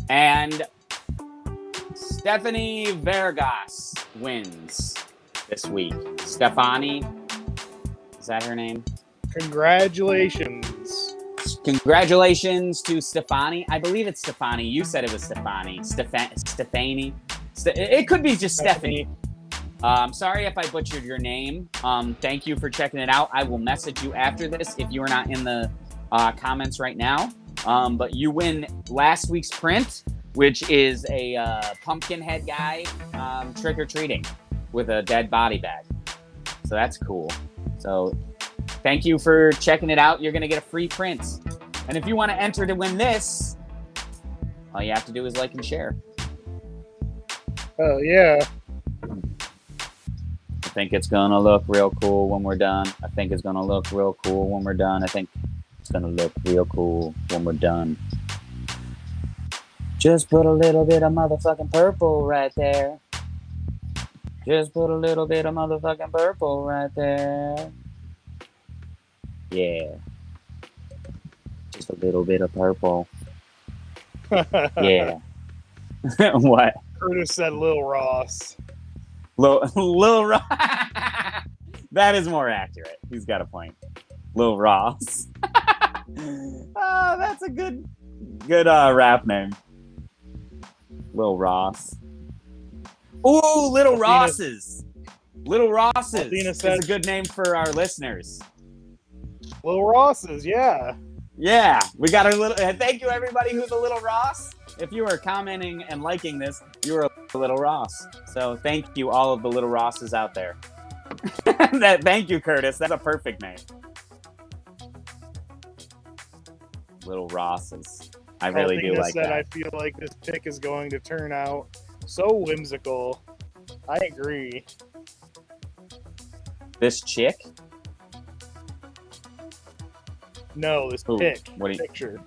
And Stephanie Vergas wins this week. Stefani, is that her name? Congratulations. Congratulations to Stefani. I believe it's Stefani. You said it was Stefani. Stefan- Stefani. Ste- it could be just Stephanie. Um, sorry if I butchered your name. Um, thank you for checking it out. I will message you after this if you are not in the uh, comments right now. Um, but you win last week's print, which is a uh, pumpkin head guy um, trick or treating with a dead body bag. So that's cool. So thank you for checking it out. You're going to get a free print. And if you want to enter to win this, all you have to do is like and share. Oh yeah. I think it's gonna look real cool when we're done. I think it's gonna look real cool when we're done. I think it's gonna look real cool when we're done. Just put a little bit of motherfucking purple right there. Just put a little bit of motherfucking purple right there. Yeah. Just a little bit of purple. Yeah. what? Curtis said Lil Ross. Lil, Lil Ross. that is more accurate. He's got a point. Lil Ross. oh, that's a good, good uh, rap name. Lil Ross. Ooh, Little Rosses. Little Rosses. Althena It's says- a good name for our listeners. Lil Rosses, yeah. Yeah, we got our little. Thank you, everybody who's a little Ross. If you are commenting and liking this, you are a little Ross. So thank you, all of the little Rosses out there. that thank you, Curtis. That's a perfect name. Little Rosses. I really do like that. I feel like this pick is going to turn out so whimsical. I agree. This chick. No, this Ooh, pick what do you- picture.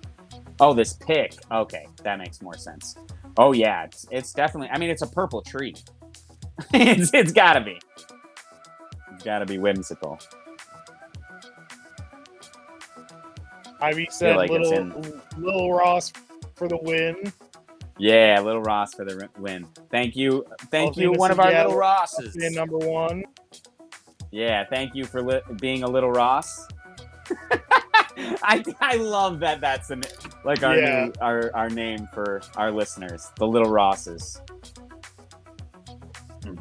Oh, this pick. Okay, that makes more sense. Oh yeah, it's, it's definitely. I mean, it's a purple tree. it's it's gotta be. It's gotta be whimsical. Ivy said like it's little Ross for the win. Yeah, little Ross for the win. Thank you, thank Althena you, one of our little Rosses. Number one. Yeah, thank you for li- being a little Ross. I I love that. That's an, like our Yeah. new, our our name for our listeners, the little Rosses. Hmm.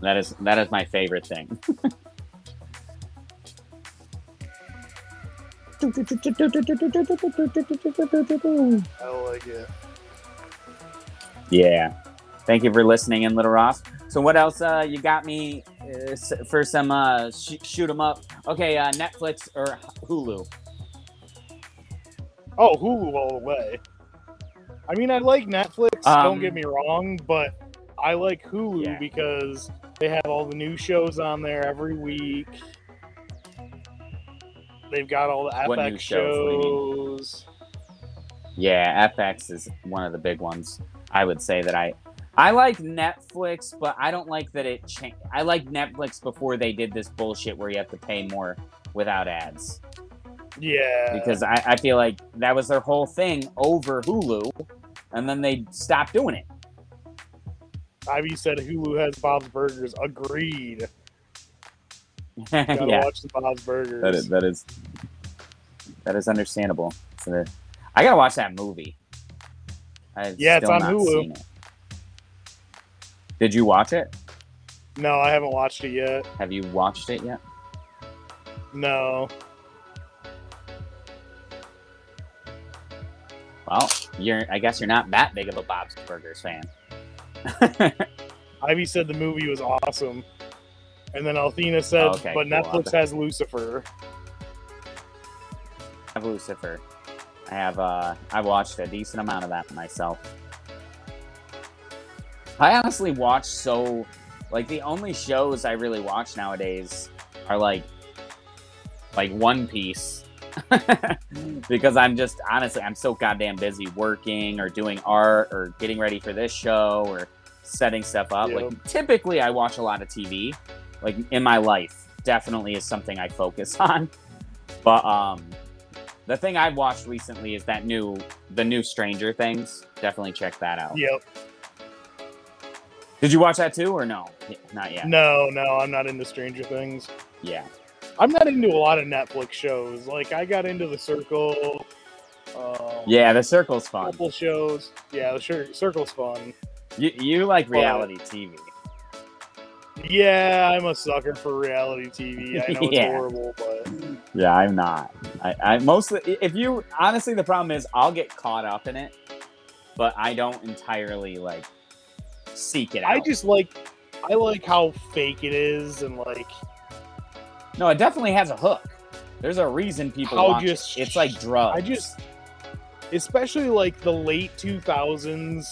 That is that is my favorite thing. I like it. Yeah. Thank you for listening in, Little Ross. So, what else uh, you got me uh, for some uh, sh- shoot 'em up? Okay, uh, Netflix or Hulu. Oh, Hulu all the way. I mean, I like Netflix. Um, don't get me wrong, but I like Hulu Yeah. because they have all the new shows on there every week. They've got all the What FX new shows? What do you shows. Yeah, FX is one of the big ones. I would say that I I like Netflix, but I don't like that it changed. I like Netflix before they did this bullshit where you have to pay more without ads. Yeah, Because I, I feel like that was their whole thing over Hulu, and then they stopped doing it. Ivy said Hulu has Bob's Burgers. Agreed. Gotta yeah, watch the Bob's Burgers. that is that is that is understandable. I gotta watch that movie. I've Yeah, it's on Hulu. seen it. Did you watch it? No, I haven't watched it yet. Have you watched it yet? No. Well, you're. I guess you're not that big of a Bob's Burgers fan. Ivy said the movie was awesome. And then Althena said, Oh, okay, but cool. Netflix has Lucifer. I have Lucifer. I have. uh I watched a decent amount of that myself. I honestly watch so. Like the only shows I really watch nowadays are like, like One Piece. because I'm just honestly I'm so goddamn busy working or doing art or getting ready for this show or setting stuff up. Yeah. Like typically, I watch a lot of TV. Like in my life, definitely is something I focus on. But um, the thing I've watched recently is that new, the new Stranger Things. Definitely check that out. Yep. Did you watch that too, or no? Not yet. No, no, I'm not into Stranger Things. Yeah. I'm not into a lot of Netflix shows. Like I got into The Circle. Um, Yeah, the circle's a fun. couple shows. Yeah, the Circle's fun. You, you like reality TV. Yeah, I'm a sucker for reality TV. I know it's Yeah. horrible, but Yeah, I'm not. I, I mostly, if you honestly, the problem is I'll get caught up in it, but I don't entirely like seek it out. I just like I like how fake it is and like no, it definitely has a hook. There's a reason people How watch just- it. It's like drugs. I just especially like the late 2000s,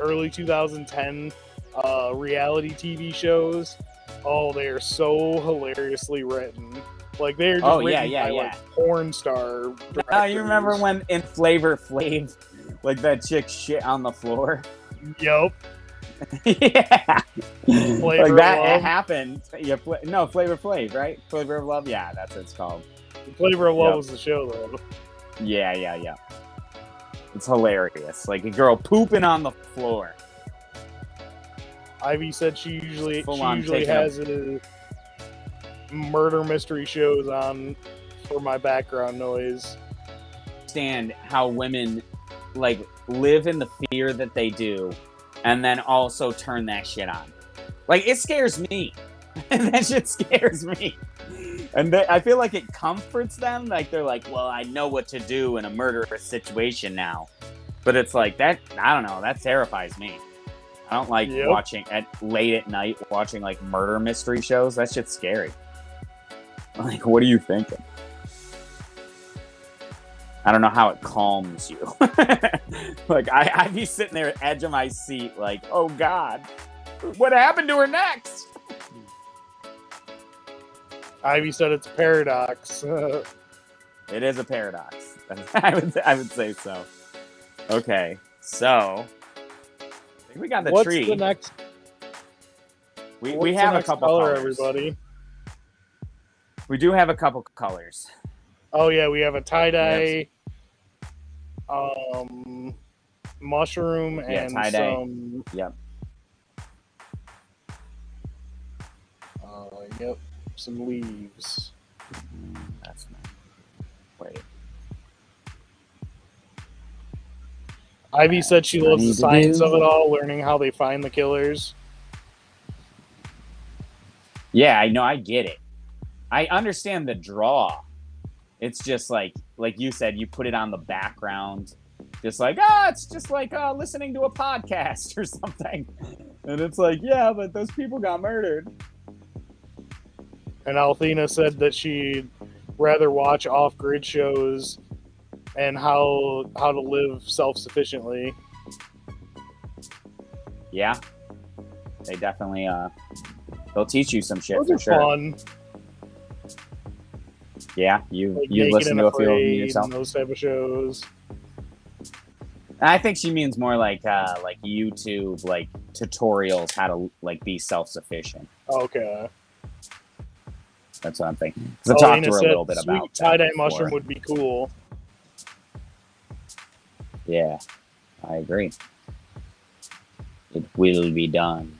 early 2010 uh reality TV shows. Oh, they are so hilariously written. Like they're just Oh, yeah, written yeah, by, yeah. like porn star. Oh, you remember when in Flavor Flav, like that chick shit on the floor? Yup. yeah, like that it happened. Yeah, fla- no Flavor Flav, right? Flavor of Love. Yeah, that's what it's called. Flavor of Love Yep. was the show though. Yeah, yeah, yeah. It's hilarious. Like a girl pooping on the floor. Ivy said she usually Full she usually has a murder mystery shows on for my background noise. Understand how women like live in the fear that they do, and then also turn that shit on. Like it scares me. that shit scares me. And they, I feel like it comforts them. Like they're like, well, I know what to do in a murderous situation now. But it's like that. I don't know. That terrifies me. I don't like Yep. watching at late at night watching like murder mystery shows. That shit's scary. Like, what are you thinking? I don't know how it calms you. like I, I'd be sitting there at the edge of my seat, like, oh God, what happened to her next? Ivy said it's a paradox. It is a paradox. I would I would say so. Okay, so I think we got the What's tree. the next? we what's we have a couple color, colors. everybody. We do have a couple colors. Oh yeah, we have a tie dye, um, mushroom, Yeah, and tie-dye. some. Yep. Uh, yep, some leaves. Mm, That's not. Wait. Ivy said she loves the science of it all, learning how they find the killers. Yeah, I know. I get it. I understand the draw. It's just like, like you said, you put it on the background, just like, ah, it's just like uh, listening to a podcast or something. And it's like, yeah, but those people got murdered. And Althena said that she'd rather watch off-grid shows and how how to live self-sufficiently. Yeah, they definitely uh, they'll teach you some shit Those for are sure. fun. Yeah, you Like you listen to a few of them yourself. those type of shows. I think she means more like uh, like YouTube like tutorials how to like be self sufficient. Okay. That's what I'm thinking. Because I talked to her a little bit about that tie-dye mushroom would be cool. Yeah, I agree. It will be done.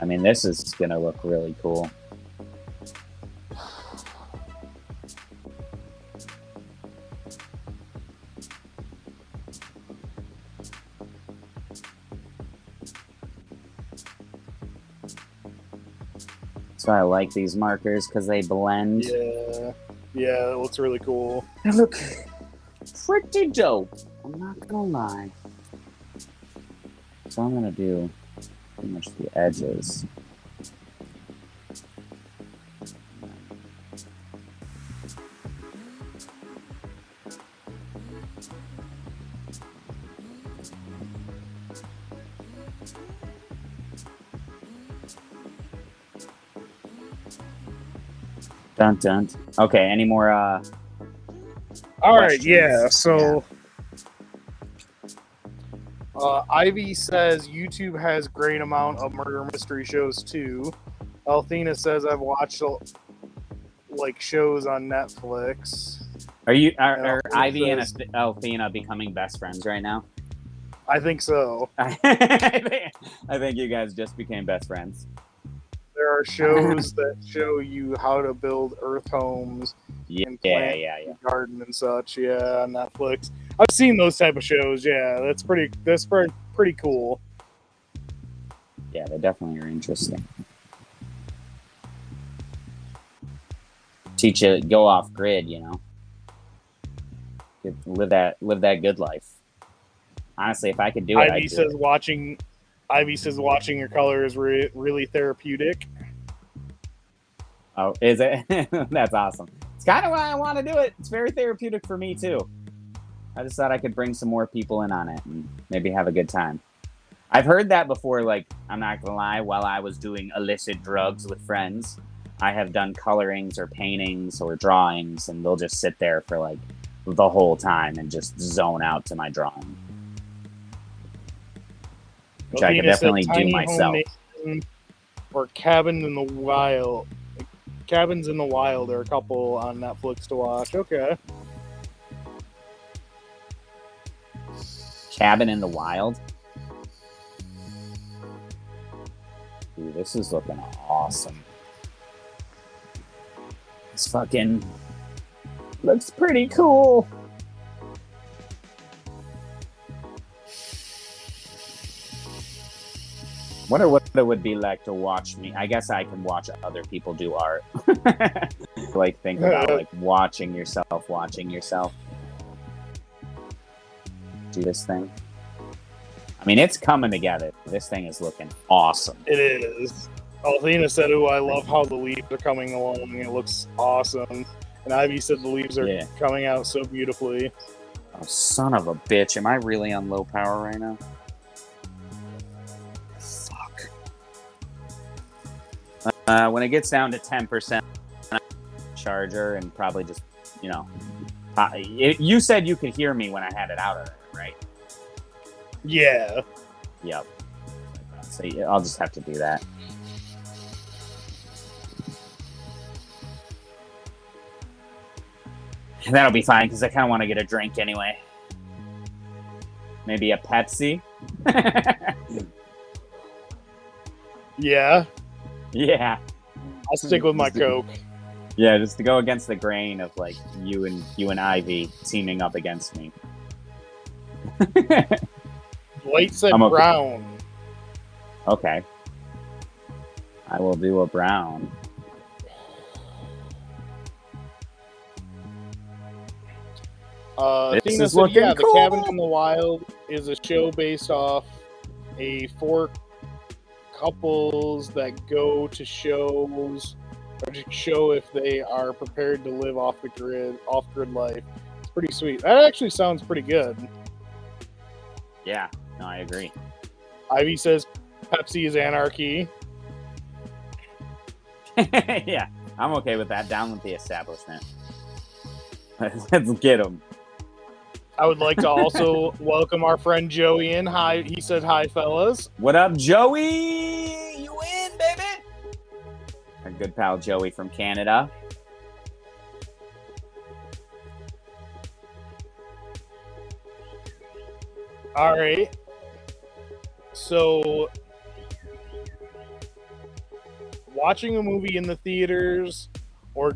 I mean, this is gonna look really cool. So I like these markers because they blend. Yeah. Yeah, it looks really cool. They look pretty dope. I'm not gonna lie. So I'm gonna do pretty much the edges. Dun dun. Okay, any more uh All right, questions. yeah. So Uh, Ivy says YouTube has great amount of murder mystery shows too. Althena says I've watched like shows on Netflix. Are you are, Yeah, are it Ivy and says- Althena becoming best friends right now? I think so. I think I think you guys just became best friends. There are shows that show you how to build earth homes, Yeah, And yeah, plant- yeah, yeah. garden and such. Yeah, on Netflix. I've seen those type of shows. Yeah, that's pretty. That's pretty pretty cool. Yeah, they definitely are interesting. Teach you go off grid, you know. Live that live that good life. Honestly, if I could do it, Ivy I'd says it. watching. Ivy says watching your color is re- really therapeutic. Oh, is it? That's awesome. It's kind of why I want to do it. It's very therapeutic for me too. I just thought I could bring some more people in on it and maybe have a good time. I've heard that before. Like, I'm not gonna lie. While I was doing illicit drugs with friends, I have done colorings or paintings or drawings, and they'll just sit there for like the whole time and just zone out to my drawing, which I Althena could definitely do myself. Or Cabin in the Wild. Cabins in the Wild are a couple on Netflix to watch. Okay. Cabin in the Wild. Dude, this is looking awesome. This fucking looks pretty cool. I wonder what it would be like to watch me. I guess I can watch other people do art. like think about like watching yourself, watching yourself do this thing. I mean, it's coming together. This thing is looking awesome. It is. Althena said, "Oh, I love how the leaves are coming along. It looks awesome." And Ivy said the leaves are Yeah. coming out so beautifully. Oh, son of a bitch. Am I really on low power right now? Uh, when it gets down to 10% charger and probably just, you know. Uh, it, you said you could hear me when I had it out of there, right? Yeah. Yep. So yeah, I'll just have to do that. And that'll be fine because I kind of want to get a drink anyway. Maybe a Pepsi. Yeah. Yeah, I'll stick with my Coke. yeah, just to go against the grain of like you and you and Ivy teaming up against me. White said I'm okay. brown. okay, I will do a brown. Uh, This Althena is said, looking yeah, The Cabin in the Wild is a show based off a four couples that go to shows or to show if they are prepared to live off the grid, off grid life. It's pretty sweet. That actually sounds pretty good. Yeah, no, I agree. Ivy says Pepsi is anarchy. yeah, I'm okay with that. Down with the establishment. Let's get them. I would like to also welcome our friend Joey in. Hi, he said hi, fellas. What up, Joey? You win, baby. Our good pal Joey from Canada. All right. So, watching a movie in the theaters or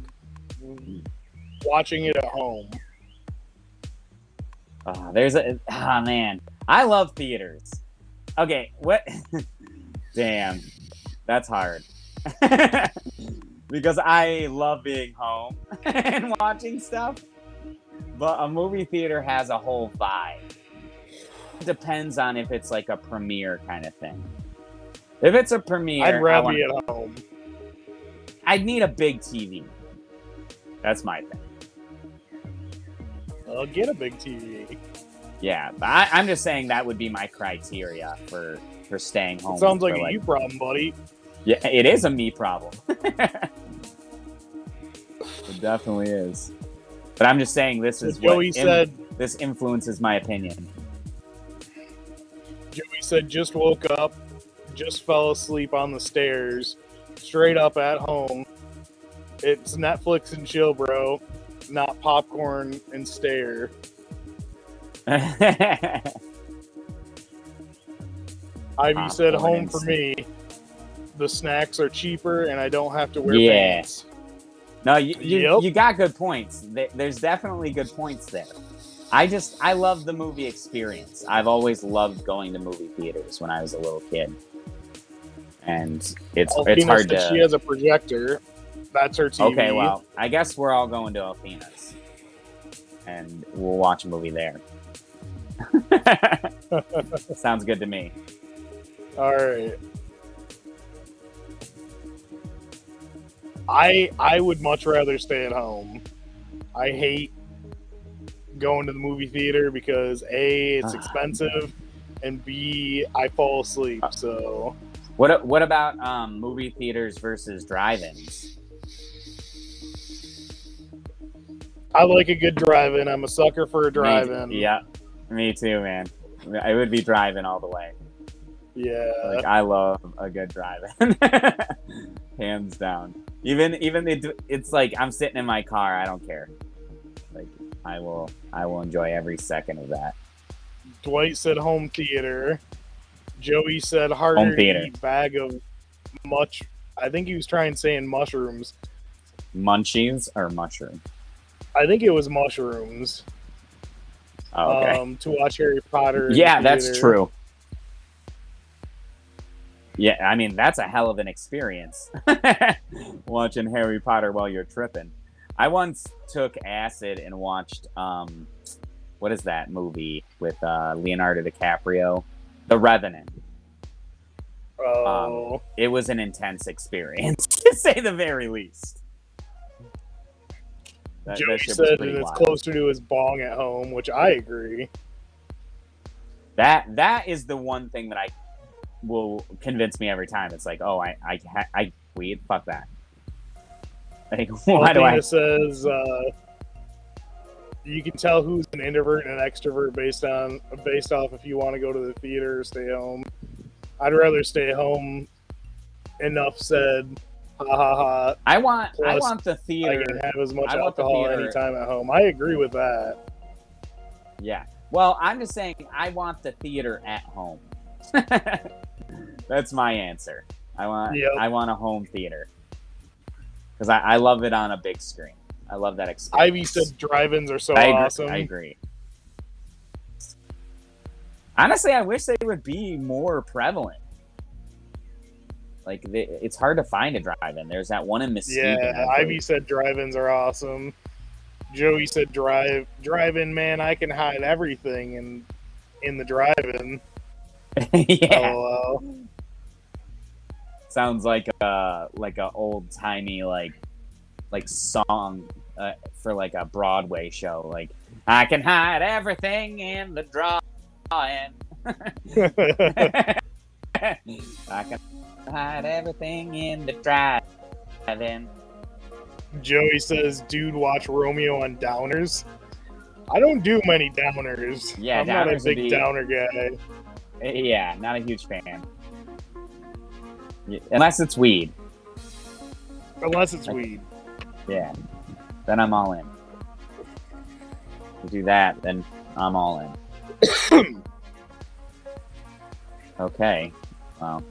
watching it at home. Oh, there's a ah man. I love theaters. Okay, what? Damn, that's hard. because I love being home and watching stuff. But a movie theater has a whole vibe. It depends on if it's like a premiere kind of thing. If it's a premiere, I'd rather be at home. I'd need a big TV. That's my thing. I'll get a big TV. Yeah, but I, I'm just saying that would be my criteria for for staying home. It sounds like a you problem, buddy. Yeah, it is a me problem. it definitely is. But I'm just saying this is Joey what in- said, this influences my opinion. Joey said just woke up, just fell asleep on the stairs, straight up at home. It's Netflix and chill, bro, not popcorn and stare. Ivy said home for me. The snacks are cheaper and I don't have to wear Yeah. pants. no, you you, Yep. you got good points. There- There's definitely good points there. I just I love the movie experience. I've always loved going to movie theaters when I was a little kid, and it's oh, it's hard to. She has a projector. That's her TV. Okay, well, I guess we're all going to Alpina's, and we'll watch a movie there. Sounds good to me. All right. I I would much rather stay at home. I hate going to the movie theater because a it's Ah. expensive and b I fall asleep. Uh. So What what about um, movie theaters versus drive-ins? I like a good drive-in. I'm a sucker for a drive-in. Me, yeah, me too, man. I would be driving all the way. Yeah. Like I love a good drive-in, hands down. Even even it, it's like I'm sitting in my car. I don't care. Like I will I will enjoy every second of that. Dwight said home theater. Joey said harder Home theater. bag of much. I think he was trying saying mushrooms. Munchies or mushroom? I think it was mushrooms. Oh, okay. Um, to watch Harry Potter. yeah, that's true. Yeah, I mean that's a hell of an experience watching Harry Potter while you're tripping. I once took acid and watched um, what is that movie with uh, Leonardo DiCaprio, The Revenant. Oh, It was an intense experience to say the very least. That, Joey that said that it's wild. closer to his bong at home, which I agree. That that is the one thing that I will convince me every time. It's like, oh, I I I weed, fuck that. Like, why do I? Says uh, you can tell who's an introvert and an extrovert based on based off if you want to go to the theater or stay home. I'd rather stay home. Enough said. Ha ha ha. I want I want the theater. I can have as much I want the alcohol theater- anytime at home. I agree with that. Yeah. Well, I'm just saying I want the theater at home. That's my answer. I want Yep. I want a home theater because I, I love it on a big screen. I love that experience. Ivy said drive-ins are so I agree. awesome. I agree. Honestly, I wish they would be more prevalent. Like they, it's hard to find a drive-in. There's that one in Mesquite. Yeah, Ivy said drive-ins are awesome. Joey said drive drive-in man, I can hide everything in in the drive-in. yeah, sounds like a like a old timey like like song uh, for like a Broadway show. Like I can hide everything in the drawing. I can hide everything in the drive-in. Joey says, "Dude, watch Romeo on Downers." I don't do many downers. Yeah, I'm not a big be- downer guy. Yeah, not a huge fan. Unless it's weed. Unless it's I- weed. Yeah. Then I'm all in. Do that, then I'm all in. okay. Well.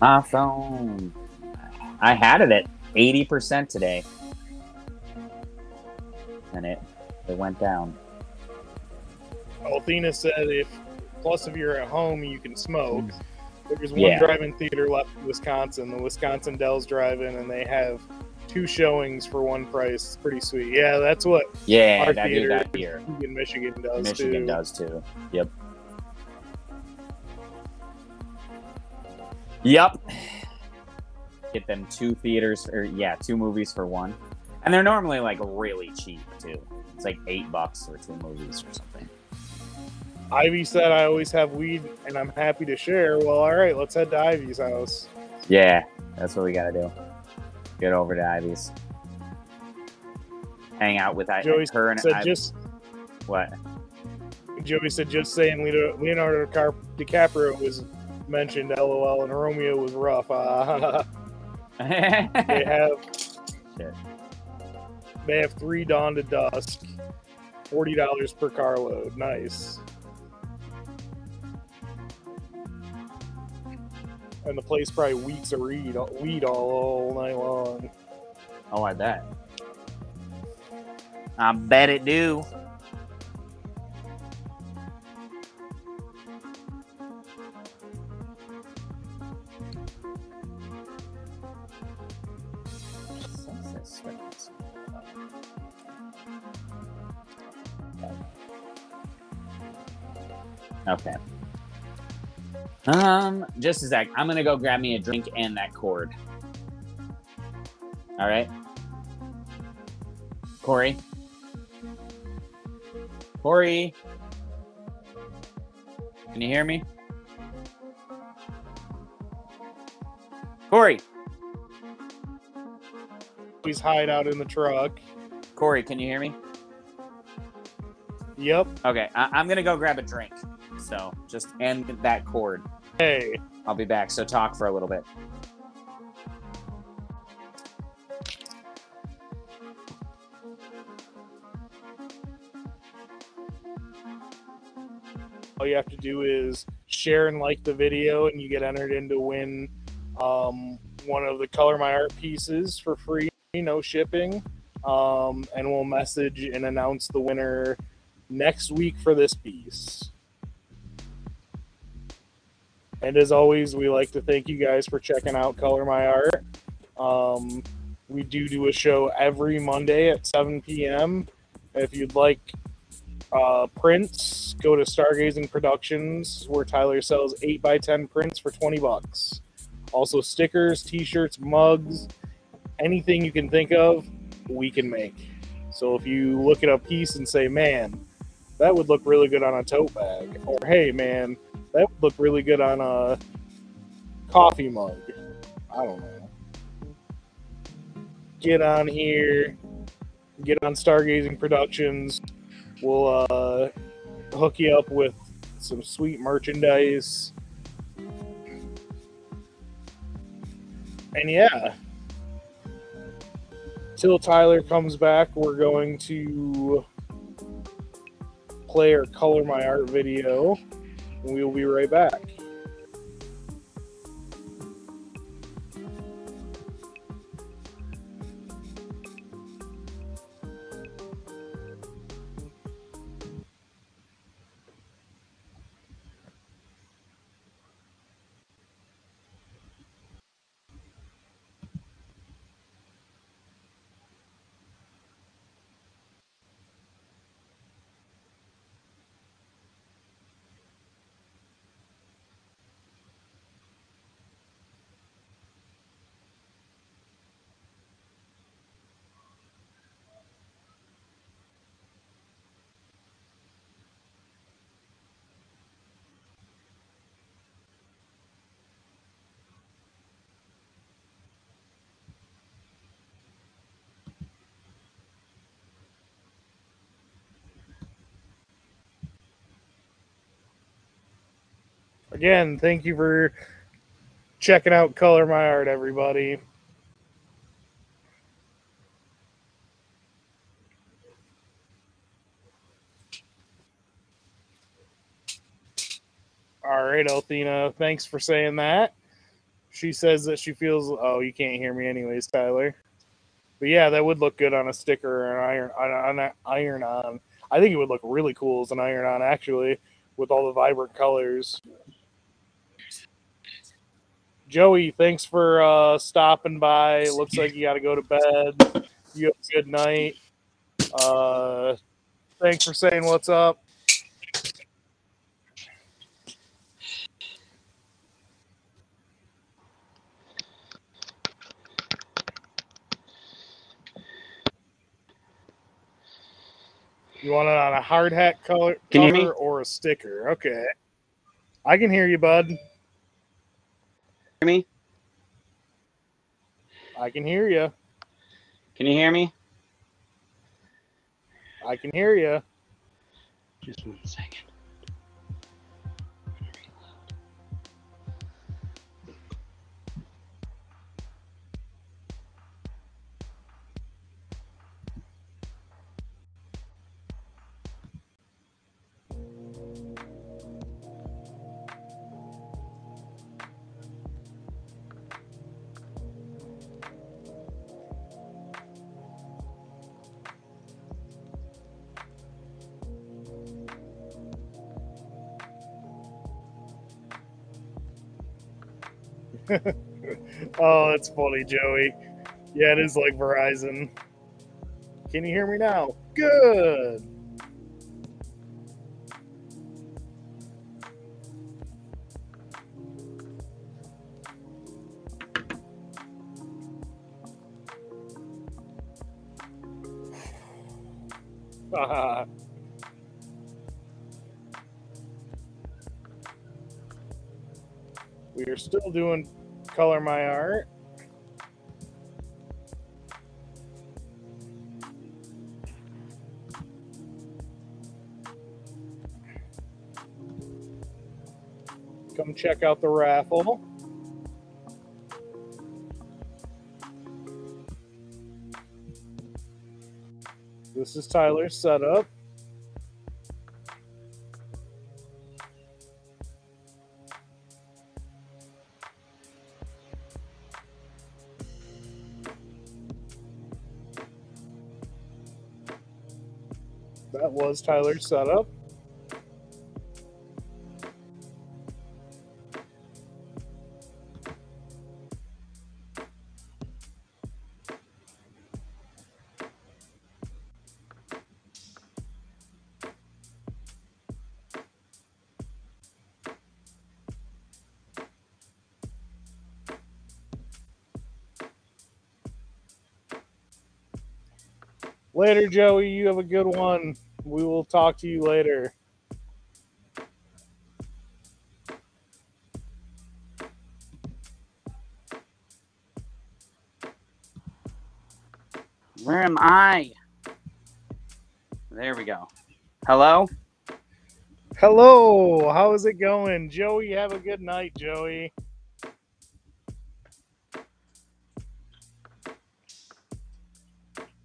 My phone. I had it at 80% today. And it it went down. Althena said, "If plus if you're at home, you can smoke." Mm. There's one Yeah. drive-in theater left in Wisconsin, the Wisconsin Dells Drive-In, and they have two showings for one price. It's pretty sweet. Yeah, that's what Yeah, Our that theater- that here. in Michigan does Michigan too. does too. Yep. Yep. Get them two theaters or yeah, two movies for one. And they're normally like really cheap too. It's like eight bucks for two movies or something. Ivy said, "I always have weed, and I'm happy to share." Well, all right, let's head to Ivy's house. Yeah, that's what we gotta do. Get over to Ivy's. Hang out with I Joey her and Said I, just what? Joey said, just saying Leonardo DiCaprio was mentioned, lol, and Romeo was rough. Uh, they have Shit. they have three Dawn to Dusk, forty dollars per carload. Nice. And the place probably weeks of weed, weed all, all night long. oh, I bet. I bet it do. Okay. Um, just a sec. I'm gonna go grab me a drink and that cord. All right. Corey. Corey. Can you hear me? Corey. He's hide out in the truck. Corey, can you hear me? Yep. Okay, I- I'm gonna go grab a drink. So just end that cord. Hey, I'll be back. So talk for a little bit. all you have to do is share and like the video, and you get entered in to win um, one of the Color My Art pieces for free, no shipping. Um, and we'll message and announce the winner next week for this piece. And as always, we like to thank you guys for checking out Color My Art. Um, we do do a show every Monday at 7 p.m. If you'd like uh, prints, go to Stargazing Productions, where Tyler sells 8 by 10 prints for 20 bucks. Also, stickers, t shirts, mugs, anything you can think of, we can make. So if you look at a piece and say, man, that would look really good on a tote bag, or hey, man, that would look really good on a coffee mug. I don't know. Get on here, get on Stargazing Productions. We'll uh, hook you up with some sweet merchandise. And yeah, till Tyler comes back, we're going to play or Color My Art video. And we will be right back. Again, thank you for checking out Color My Art, everybody. All right, Althena, thanks for saying that. She says that she feels. Oh, you can't hear me, anyways, Tyler. But yeah, that would look good on a sticker or an iron on an iron on. I think it would look really cool as an iron on, actually, with all the vibrant colors. Joey, thanks for uh, stopping by. Looks like you got to go to bed. You have a good night. Uh, thanks for saying what's up. You want it on a hard hat color, Can you cover or a sticker? Okay. I can hear you, bud. Hear me? I can hear you. Can you hear me? I can hear you. Just one second. oh, that's funny, Joey. Yeah, it is like Verizon. Can you hear me now? Good. we are still doing color my art. Come check out the raffle. This is Tyler's setup. That was Tyler's setup. Later, Joey. You have a good one. We will talk to you later. Where am I? There we go. Hello? Hello. How is it going? Joey, have a good night, Joey.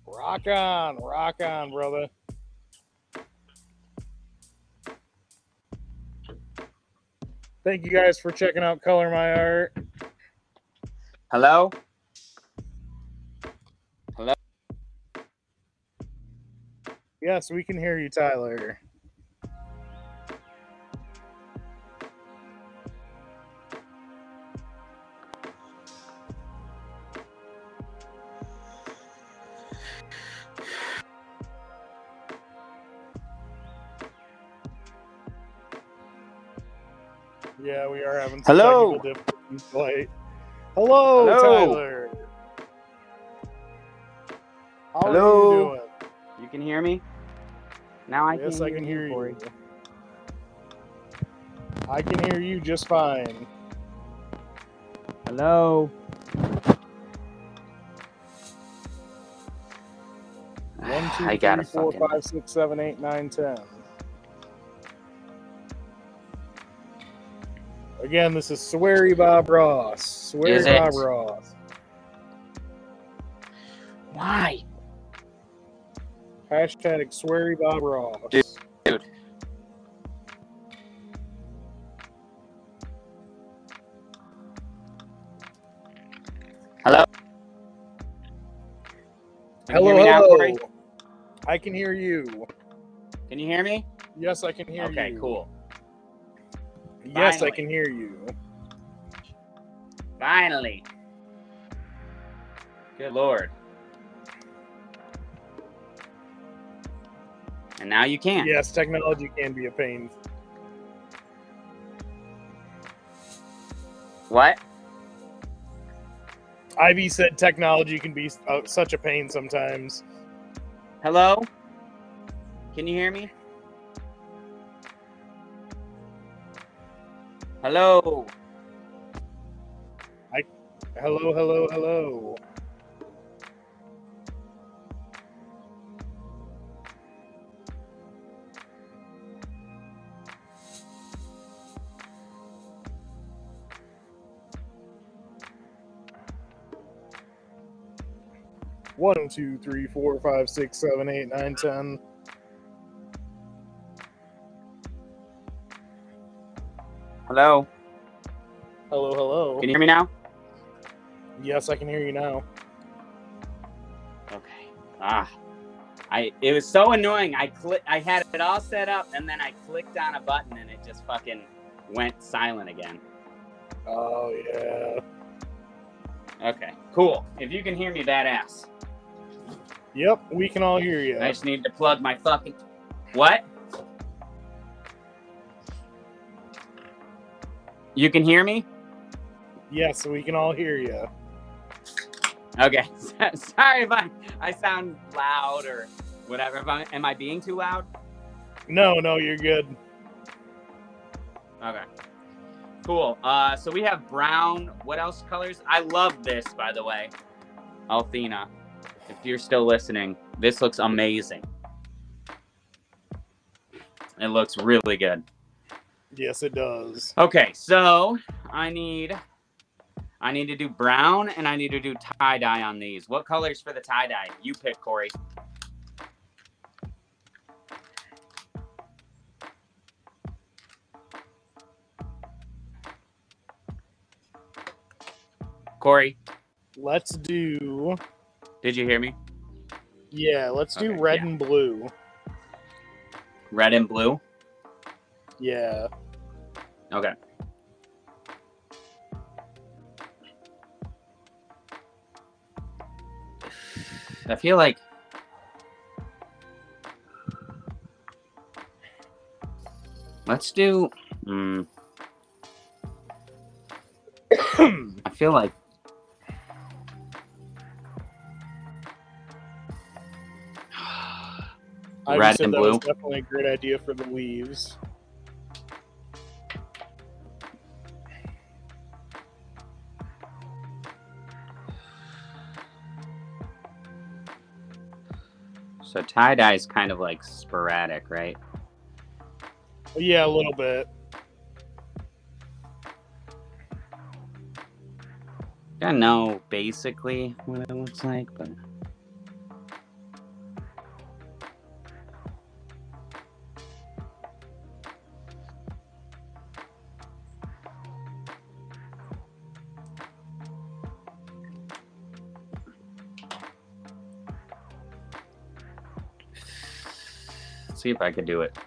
Rock on, rock on, brother. Thank you guys for checking out Color My Art. Hello? Hello? Yes, we can hear you, Tyler. Hello? technical difficulties. Like, hello, Hello? Tyler. How are Hello? you doing? You can hear me? Now I yes, can I can hear you. Corey. I can hear you just fine. Hello? One, two, I gotta three, four, fucking- five, six, seven, eight, nine, ten. Again, this is Sweary Bob Ross. Sweary Is it? Bob Ross. Why? Hashtag Sweary Bob Ross. Dude. Dude. Hello? Can you Hello, now, I can hear you. Can you hear me? Yes, I can hear you. okay, cool. Yes, I can hear you. Finally. Good lord. And now you can. Yes, technology can be a pain. What? Ivy said technology can be uh, such a pain sometimes. Hello? Can you hear me? Hello? Hello, hello, hello. One, two, three, four, five, six, seven, eight, nine, ten. Hello? Hello, hello. Can you hear me now? Yes, I can hear you now. Okay. Ah. I it was so annoying. I click I had it all set up and then I clicked on a button and it just fucking went silent again. Oh yeah. Okay, cool. If you can hear me, badass. Yep, we can all hear you. I just need to plug my fucking. What? You can hear me? Yes, we can all hear you. Okay. Sorry if I, I sound loud or whatever. If I, am I being too loud? No, no, you're good. Okay. Cool. Uh, so we have brown. What else colors? I love this, by the way. Althena, if you're still listening, this looks amazing. It looks really good. Yes, it does. Okay, so I need I need to do brown and I need to do tie dye on these. What colors for the tie dye? You pick, Corey. Corey, Let's do. did you hear me? Yeah, let's do Okay, red yeah. and blue. Red and blue. Yeah. Okay. I feel like let's do. Mm, I feel like Red and blue? definitely a great idea for the leaves. So tie dye is kind of like sporadic, right? Yeah, a little bit. I know basically what it looks like, but see if I could do it.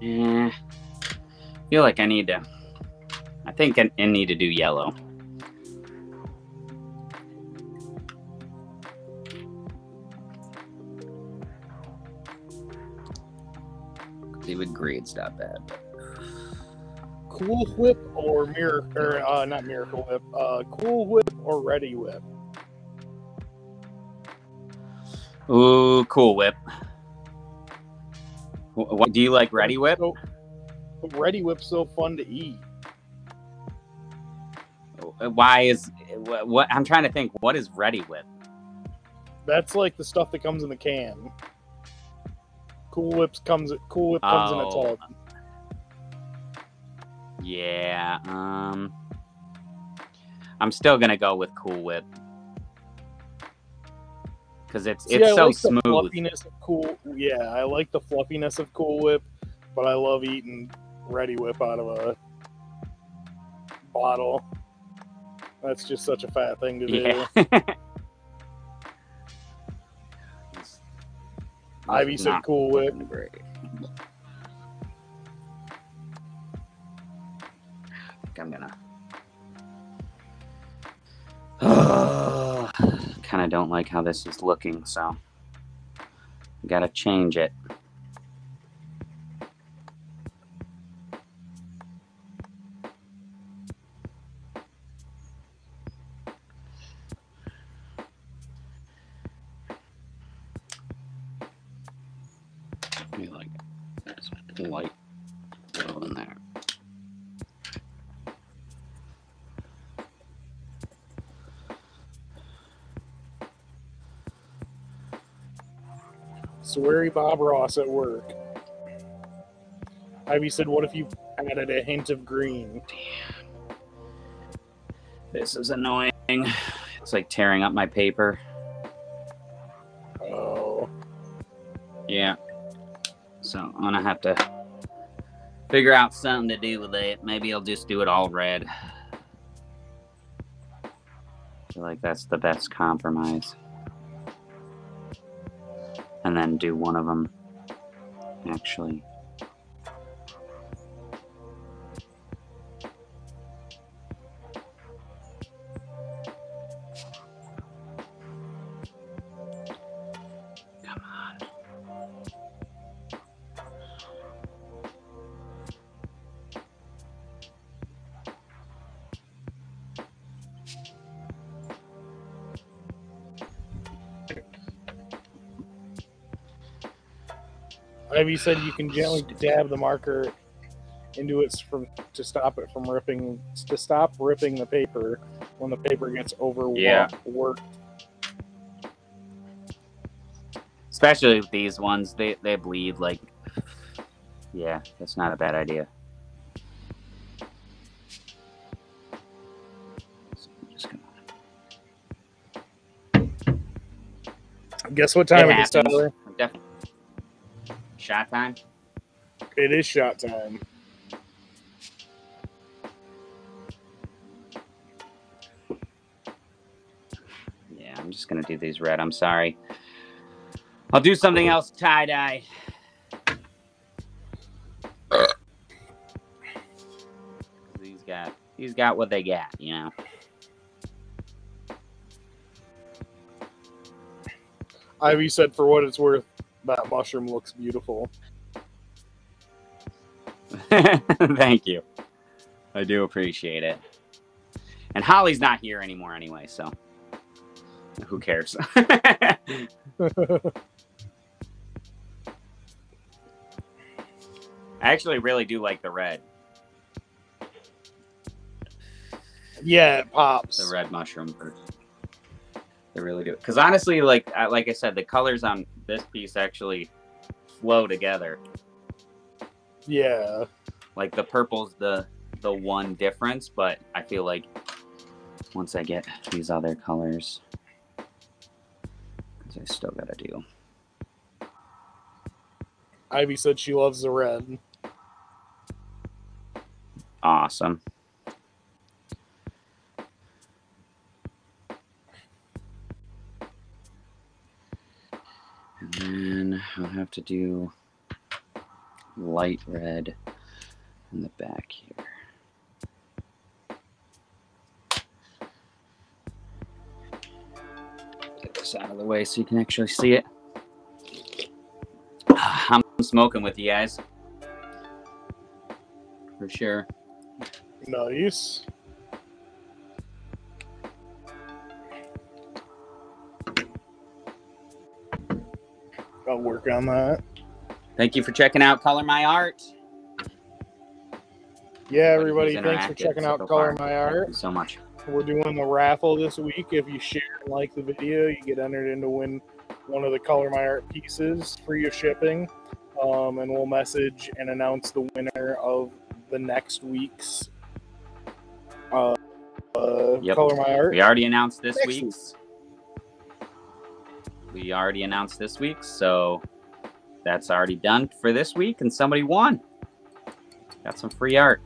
Yeah. feel like I need to. I think I, I need to do yellow. Even grade's not bad. Cool Whip or Miracle, or uh, not Miracle Whip. Uh, cool Whip or Reddi-wip. Ooh, cool whip. What do you like? Reddi-wip? So, Reddi-wip's so fun to eat. Why is what, what? I'm trying to think. What is Reddi-wip? That's like the stuff that comes in the can. Cool Whips comes. Cool Whip comes in a Oh. tub. Yeah. Um. I'm still gonna go with Cool Whip because it's See, it's I so like smooth. The fluffiness of Cool. Yeah, I like the fluffiness of Cool Whip, but I love eating Reddi-wip out of a bottle. That's just such a fat thing to do. Yeah. Ivy said Not Cool Whip. looking great. I think I'm gonna. kind of don't like how this is looking, so I gotta change it. Bob Ross at work. Ivy said, "What if you added a hint of green?" Damn. This is annoying. It's like tearing up my paper. Oh, Yeah. So I'm gonna have to figure out something to do with it. Maybe I'll just do it all red. I feel like that's the best compromise. And then do one of them actually. Ivy said you can gently dab the marker into it from to stop it from ripping to stop ripping the paper when the paper gets overworked. Yeah. Especially with these ones, they, they bleed like. Yeah, that's not a bad idea. So I'm just gonna- Guess what time It it is. Tyler? Shot time? It is shot time. Yeah, I'm just gonna do these red. I'm sorry. I'll do something else tie dye. He's got he's got what they got, you know. Ivy said, for what it's worth, mushroom looks beautiful. Thank you. I do appreciate it. And Holly's not here anymore anyway, so who cares? I actually really do like the red, yeah, it pops. the red mushroom. They really do. Because honestly, like I- like I said, the colors on this piece actually flow together. Yeah. Like the purple's the the one difference, but I feel like once I get these other colors, because I still gotta do. Ivy said she loves the red. Awesome. Then I'll have to do light red in the back here. Get this out of the way so you can actually see it. Ah, I'm smoking with you guys. For sure. Nice. I'll work on that. Thank you for checking out Color My Art. Yeah, Everybody thanks for checking so out far. Color My Thank Art. you so much. We're doing the raffle this week. If you share and like the video, you get entered in to win one of the Color My Art pieces, free of shipping. Um, and we'll message and announce the winner of the next week's uh, uh, Yep. Color My Art. We already announced this Next week's. We already announced this week, so that's already done for this week, and somebody won. Got some free art.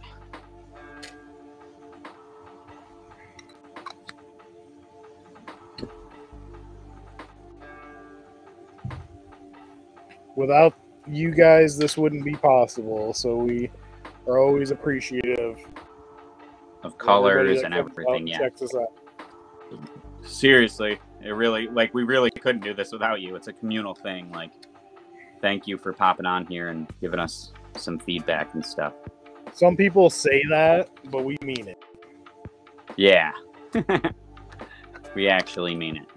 Without you guys, this wouldn't be possible. So we are always appreciative. Of colors and that comes out everything, yeah. Checks us out. Seriously, it really like we really couldn't do this without you. It's a communal thing. Like, thank you for popping on here and giving us some feedback and stuff. Some people say that, but we mean it. Yeah, we actually mean it.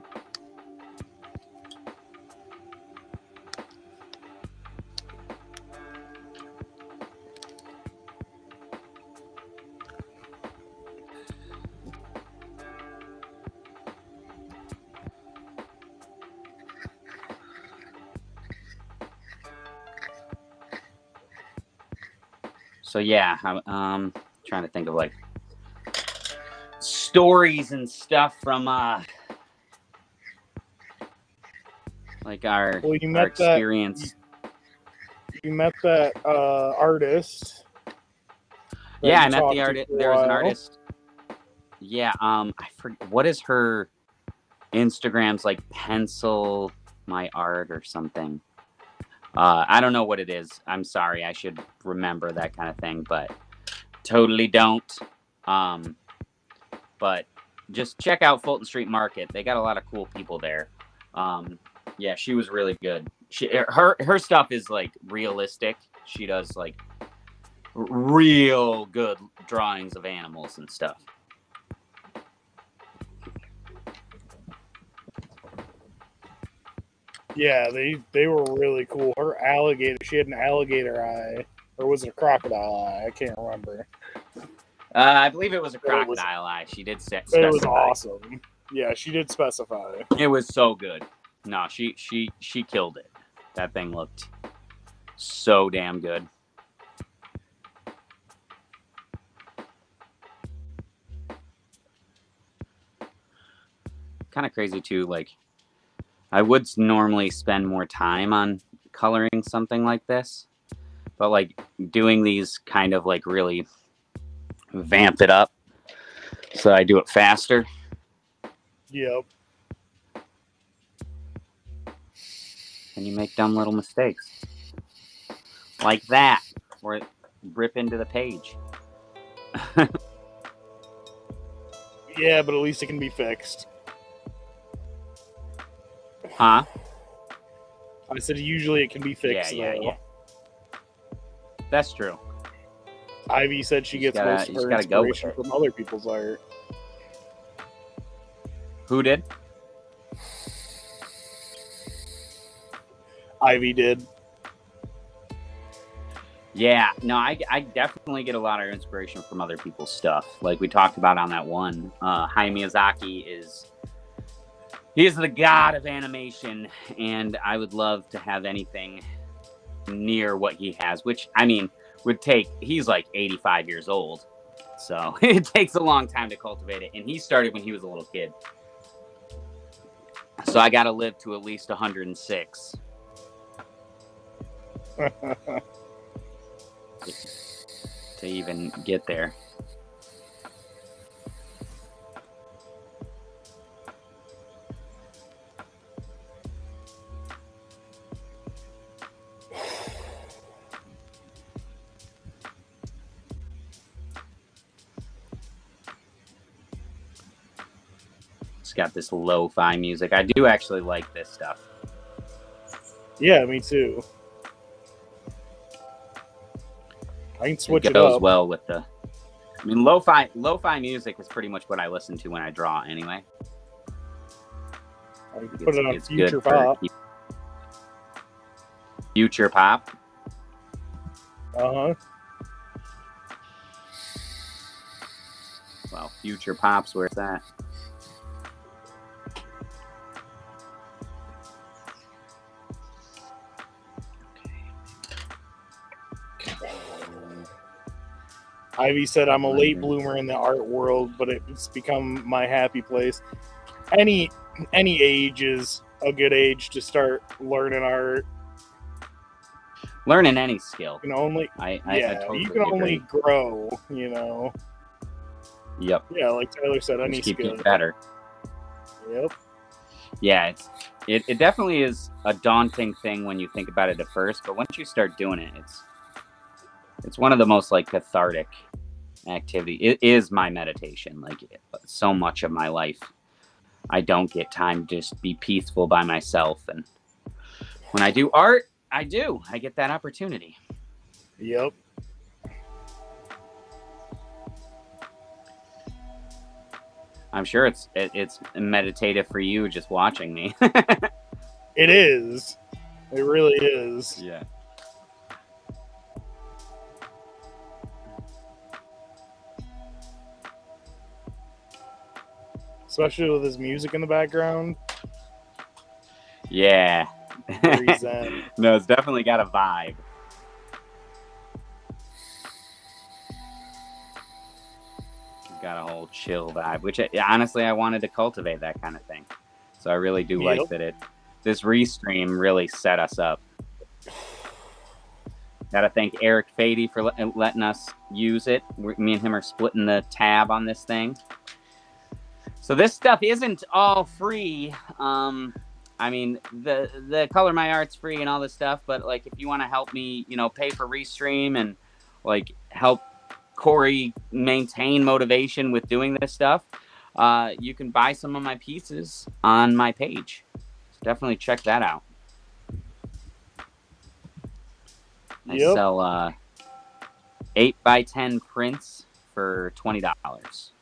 So yeah, I'm um, trying to think of like stories and stuff from uh like our, Well, you our met that- experience you met that uh, artist. that yeah, you I met the artist. There was an artist. Yeah, um, I forget what is her Instagram's like pencil my art or something. Uh, I don't know what it is. I'm sorry. I should remember that kind of thing, but totally don't. Um, but just check out Fulton Street Market. They got a lot of cool people there. Um, yeah, she was really good. She her her stuff is like realistic. She does like real good drawings of animals and stuff. Yeah, they they were really cool. Her alligator, she had an alligator eye, or was it a crocodile eye? I can't remember. Uh, I believe it was a it was- crocodile eye. She did say it was awesome. Yeah, she did specify. It was so good. No, she she she killed it. That thing looked so damn good. Kind of crazy too. Like, I would normally spend more time on coloring something like this, but like doing these kind of like really vamp it up, so I do it faster. Yep. and you make dumb little mistakes like that or rip into the page Yeah, but at least it can be fixed. Huh I said usually it can be fixed. yeah, though. yeah. that's true Ivy said she gets gotta- most of her inspiration from other people's art. who did Ivy did. yeah no I, I definitely get a lot of inspiration from other people's stuff like we talked about on that one uh Hayao miyazaki is he is the god of animation and i would love to have anything near what he has which i mean would take he's like 85 years old so it takes a long time to cultivate it and he started when he was a little kid. So i gotta live to at least 106 to even get there got this lo-fi music i do actually like this stuff yeah, me too. I can switch it it, goes up. well with the i mean lo-fi lo-fi music is pretty much what i listen to when i draw anyway I It's- put it on future pop. future pop Uh huh. well future pops where's that Ivy said, "I'm a late bloomer in the art world, but it's become my happy place. Any any age is a good age to start learning art. learning any skill You can only i i, yeah, I totally you can only grow. You know, yep yeah, like Tyler said, any just keep skill. getting better Yep. yeah it's it, it definitely is a daunting thing when you think about it at first but once you start doing it it's it's one of the most like cathartic activity it is my meditation like so much of my life i don't get time to just be peaceful by myself and when i do art i do i get that opportunity Yep. i'm sure it's it, it's meditative for you just watching me It is. It really is. yeah Especially with his music in the background. yeah no it's definitely got a vibe It's got a whole chill vibe which I, honestly i wanted to cultivate that kind of thing so i really do Yep. like that it this restream really set us up Gotta thank Eric Fady for letting us use it. we me and him are splitting the tab on this thing. So this stuff isn't all free. Um, I mean, the the color my art's free and all this stuff, but like if you want to help me, you know, pay for restream and like help Corey maintain motivation with doing this stuff, uh, you can buy some of my pieces on my page. So definitely check that out. I Yep. sell uh, eight by ten prints for twenty dollars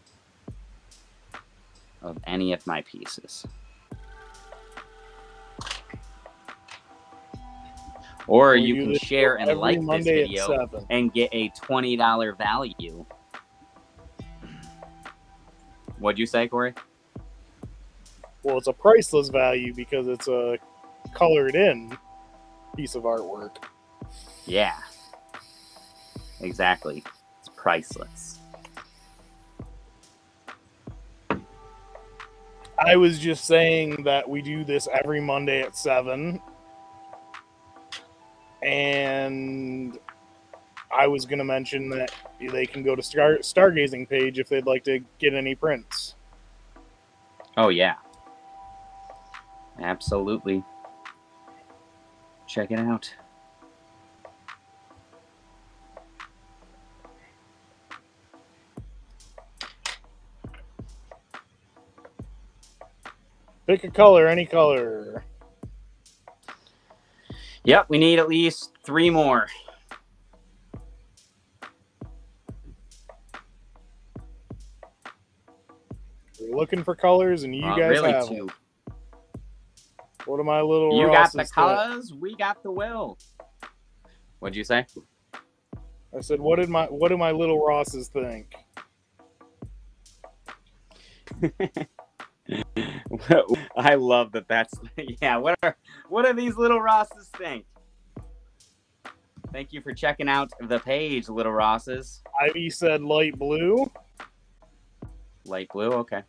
of any of my pieces. Or you do can share and like Monday this video and get a twenty dollar value. What'd you say, Corey? Well, it's a priceless value because it's a colored in piece of artwork. Yeah. Exactly. It's priceless. I was just saying that we do this every Monday at seven, and I was going to mention that they can go to Star Stargazing page if they'd like to get any prints. Oh yeah. Absolutely. Check it out. Pick a color, any color. Yep, we need at least three more. We're looking for colors, and you Uh, guys really have two. them. What are my little You got the Rosses that- colors, we got the will. What'd you say? I said, what did my what do my little Rosses think? I love that. That's yeah. What are what are these little Rosses think? Thank you for checking out the page, little Rosses. Ivy said light blue. Light blue, okay.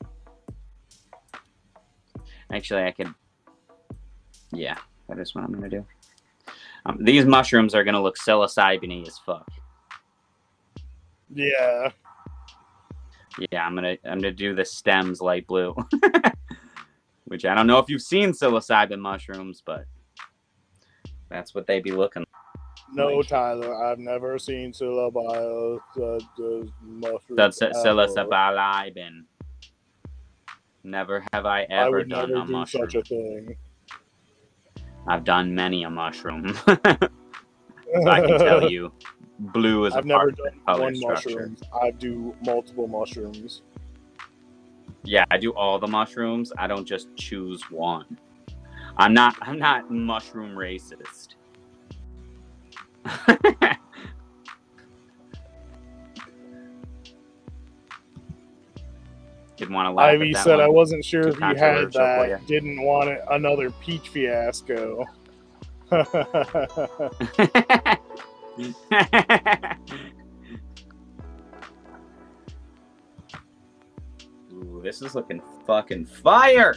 Actually, I could. Yeah, that is what I'm gonna do. Um, these mushrooms are gonna look psilocybin as fuck. Yeah. Yeah, I'm gonna I'm gonna do the stems light blue, which I don't know if you've seen psilocybin mushrooms, but that's what they be looking. No, Like- Tyler, I've never seen syllabile uh, mushroom. That's psilocybin. Never have I I ever would done a do mushroom. such a thing. I've done many a mushroom. I can tell you, blue is I've never done one structure. mushroom. I do multiple mushrooms. Yeah, I do all the mushrooms. I don't just choose one. I'm not. I'm not mushroom racist. Didn't want to laugh. Ivy said one. I wasn't sure Too if you had that. Didn't want it, another peach fiasco. Ooh, this is looking fucking fire.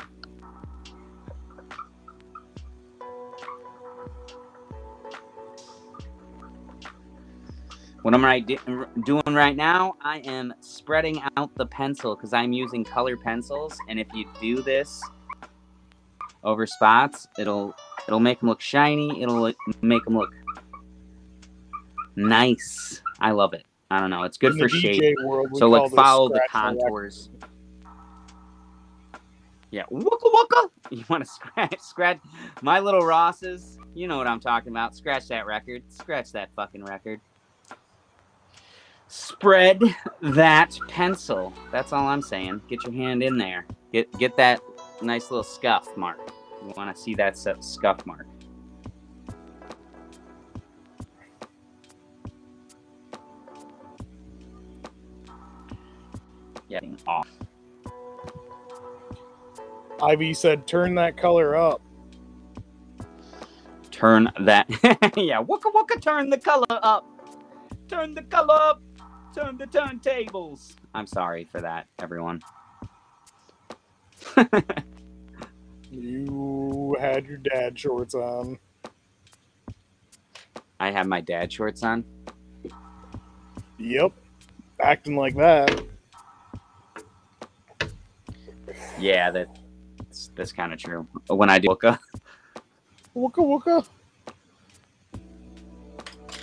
What am I di- doing right now? I am spreading out the pencil because I'm using color pencils, and if you do this over spots, it'll it'll make them look shiny. It'll make them look nice. I love it. I don't know. It's good In for shape. World, So like follow the contours. Yeah, wooka wooka. You want to scratch, scratch my little Rosses? You know what I'm talking about. Scratch that record. Scratch that fucking record. Spread that pencil. That's all I'm saying. Get your hand in there. Get get that nice little scuff mark. You want to see that scuff mark. Getting off. Ivy said, "Turn that color up." turn that yeah wooka wooka turn the color up turn the color up turn the turntables i'm sorry for that everyone You had your dad shorts on. I have my dad shorts on. Yep. Acting like that. Yeah, that's that's kind of true. When I do Wooka. Wooka wooka.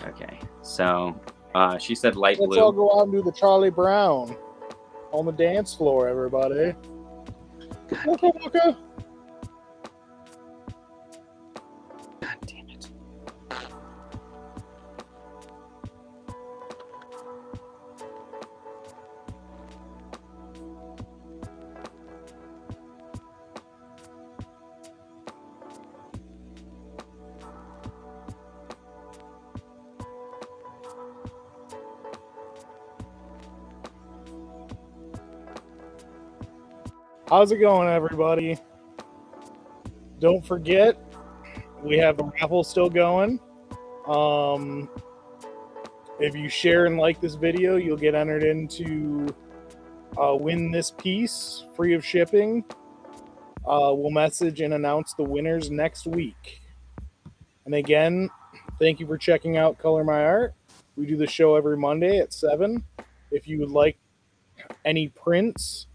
Okay, so uh, she said light Let's blue. all go out and do the Charlie Brown on the dance floor, everybody. Wooka wooka. How's it going, everybody? Don't forget, we have the raffle still going. Um, if you share and like this video, you'll get entered into uh, win this piece free of shipping. Uh, we'll message and announce the winners next week. And again, thank you for checking out Color My Art. We do the show every Monday at 7. If you would like any prints,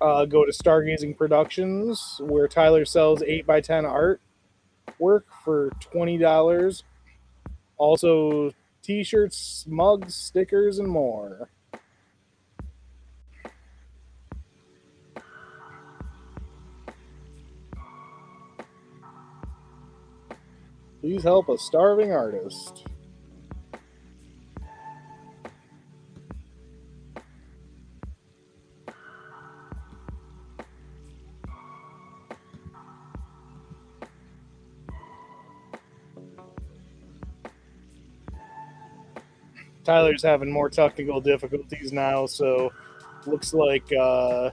uh, go to Stargazing Productions, where Tyler sells 8x10 art work for $20. Also, t shirts, mugs, stickers, and more. Please help a starving artist. Tyler's having more technical difficulties now, so looks like uh,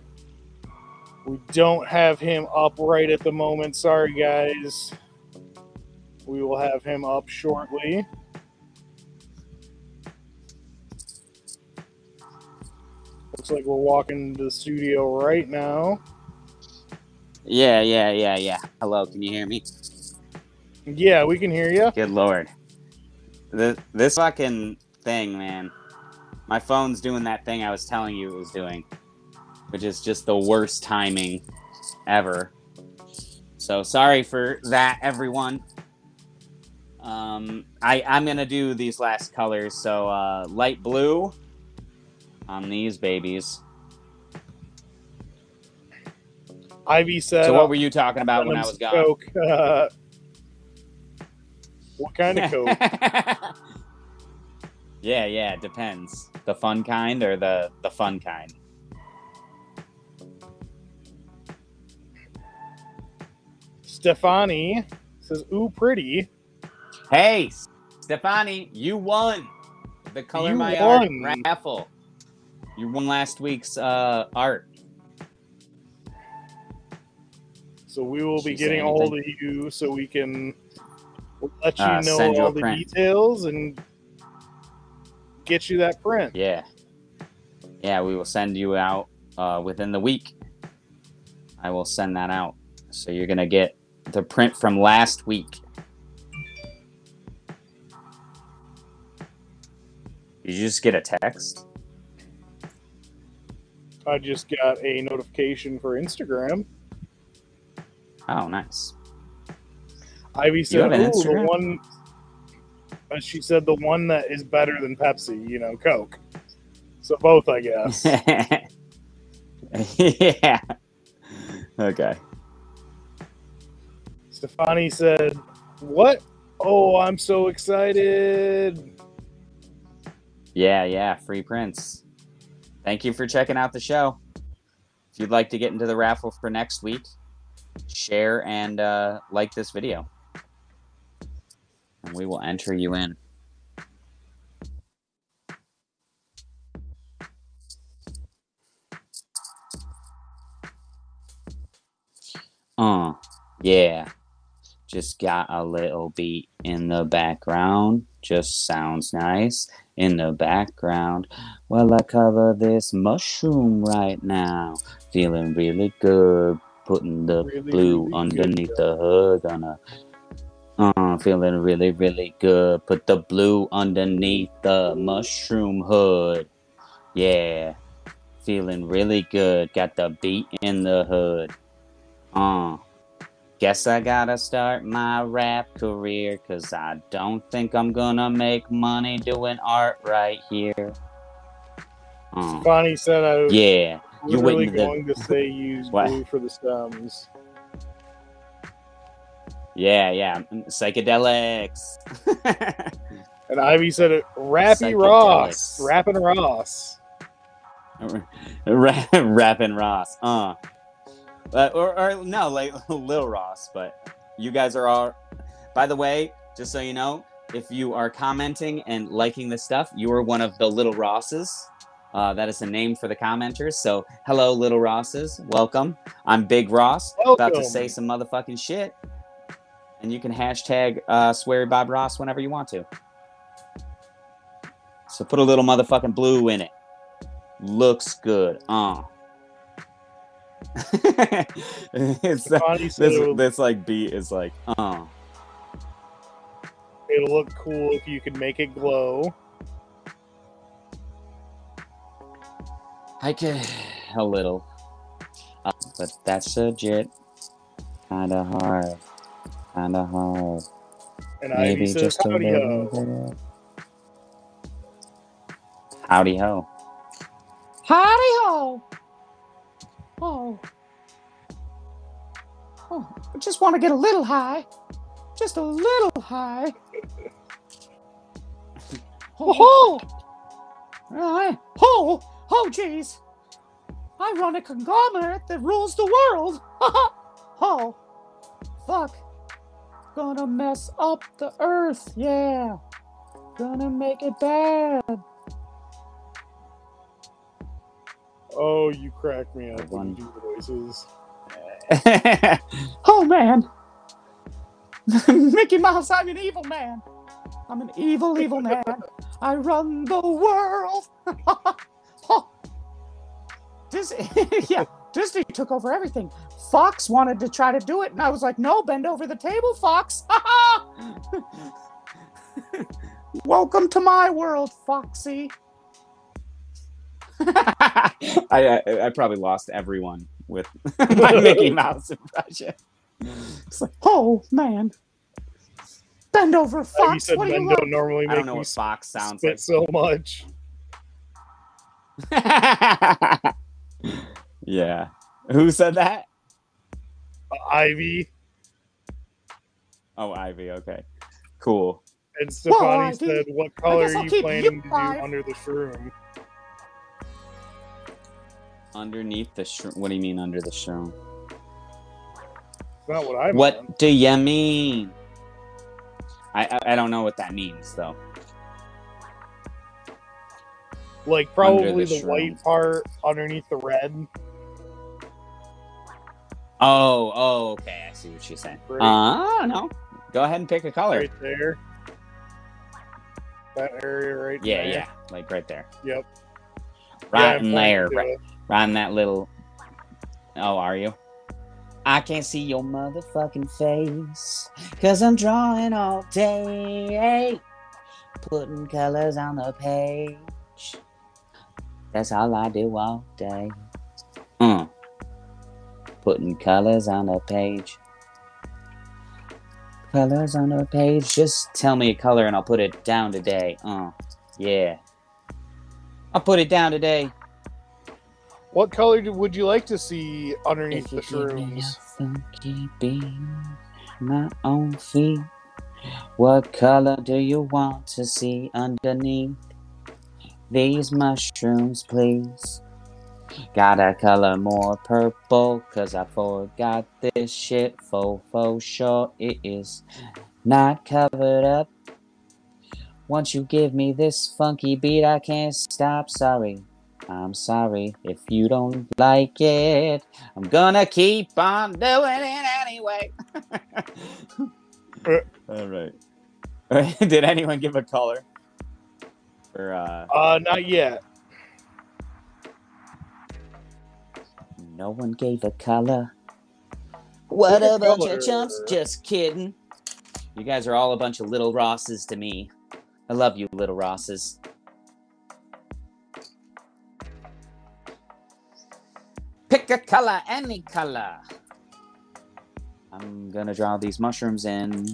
we don't have him up right at the moment. Sorry, guys. We will have him up shortly. Looks like we're walking to the studio right now. Yeah, yeah, yeah, yeah. Hello, can you hear me? Yeah, we can hear you. Good lord. This, this fucking thing, man. My phone's doing that thing I was telling you it was doing, which is just the worst timing ever. So sorry for that, everyone. Um, I I'm gonna do these last colors. So uh, light blue on these babies. Ivy said. So what were you talking about when I was gone? Coke. Uh, what kind of coke? Yeah, yeah, it depends. The fun kind or the the fun kind. Stefani says, "Ooh, pretty." Hey, Stefani, you won the Color You My won. Art raffle. You won last week's uh, art. So we will be getting a hold of you so we can let you Uh, know all the print. details and get you that print. Yeah. Yeah, we will send you out uh, within the week. I will send that out. So you're going to get the print from last week. Did you just get a text? I just got a notification for Instagram. Oh, nice. Ivy said, have an "Ooh, the one." Uh, She said the one that is better than Pepsi, you know, Coke. So both, I guess. yeah. Okay. Stefani said, "What? Oh, I'm so excited!" Yeah, yeah, free prints. Thank you for checking out the show. If you'd like to get into the raffle for next week, share and uh, like this video. And we will enter you in. Uh, yeah. Just got a little beat in the background. Just sounds nice in the background while I cover this mushroom right now. Feeling really good. Putting the Really, blue really underneath good. the hood. Gonna Uh, feeling really, really good. Put the blue underneath the mushroom hood. Yeah. Feeling really good. Got the beat in the hood. Uh. Guess I gotta start my rap career, cause I don't think I'm gonna make money doing art right here. Uh, Bonnie said I was yeah. You literally waiting to the- going to say use blue for the stems. Yeah, yeah. Psychedelics. And Ivy said it Rappy Ross. Rapping Ross. Ra- Rapping Ross. Uh. Uh, or, or no, like Lil Ross, but you guys are all. By the way, just so you know, if you are commenting and liking this stuff, you are one of the Little Rosses. Uh, that is a name for the commenters. So, hello, Little Rosses. Welcome. I'm Big Ross, about to say some motherfucking shit. And you can hashtag uh, Sweary Bob Ross whenever you want to. So, put a little motherfucking blue in it. Looks good. Uh. it's this, this like beat is like uh it'll look cool if you could make it glow. I can a little, uh, but that's legit. Kind of hard, kind of hard. And Maybe Ivy says, just a Howdy little ho. bit. Howdy ho. Howdy ho! Oh. Oh, I just want to get a little high. Just a little high. Oh, oh, oh, oh, jeez. I run a conglomerate that rules the world. oh, fuck. Gonna mess up the earth, yeah. Gonna make it bad. Oh, you crack me up when you do voices. Oh man. Mickey Mouse, I'm an evil man. I'm an evil, evil man. I run the world. oh. Disney, yeah, Disney took over everything. Fox wanted to try to do it, and I was like, no, bend over the table, Fox. Welcome to my world, Foxy. I, I I probably lost everyone with my Mickey Mouse impression. It's like, Oh man. Bend over, uh, Ivy Fox. said What do you don't want? normally I don't know me what Fox sounds like. so much. yeah. Who said that? Ivy Oh, Ivy. Okay. Cool. and Stefani Ivy, said, "What color are you keep planning you to do under the shroom?" Underneath the shroom. What do you mean under the shroom? It's not what I meant. What do you mean? I, I I don't know what that means though. Like probably the the, white part underneath the red. Oh, oh, okay. I see what she's saying. Right. Uh, no. Go ahead and pick a color. right there. That area right Yeah, there. yeah, like right there. Yep. Right Yeah, in there, right, right in that little. Oh, are you? I can't see your motherfucking face, cause I'm drawing all day, putting colors on the page. That's all I do all day. Mm. Putting colors on a page. Colors on a page. Just tell me a color and I'll put it down today. Uh, yeah. I'll put it down today. What color would you like to see underneath the you give me a shrooms? funky beat, my own feet. What color do you want to see underneath these mushrooms, please? Gotta color more purple, cause I forgot this shit for for sure. It is not covered up. Once you give me this funky beat, I can't stop. Sorry, I'm sorry if you don't like it. I'm gonna keep on doing it anyway. All right. Did anyone give a color? For uh, Uh, not yet. No one gave a color. What Give a a bunch color. of chumps! Just kidding. You guys are all a bunch of little Rosses to me. I love you, little Rosses. Pick a color, any color. I'm gonna draw these mushrooms in.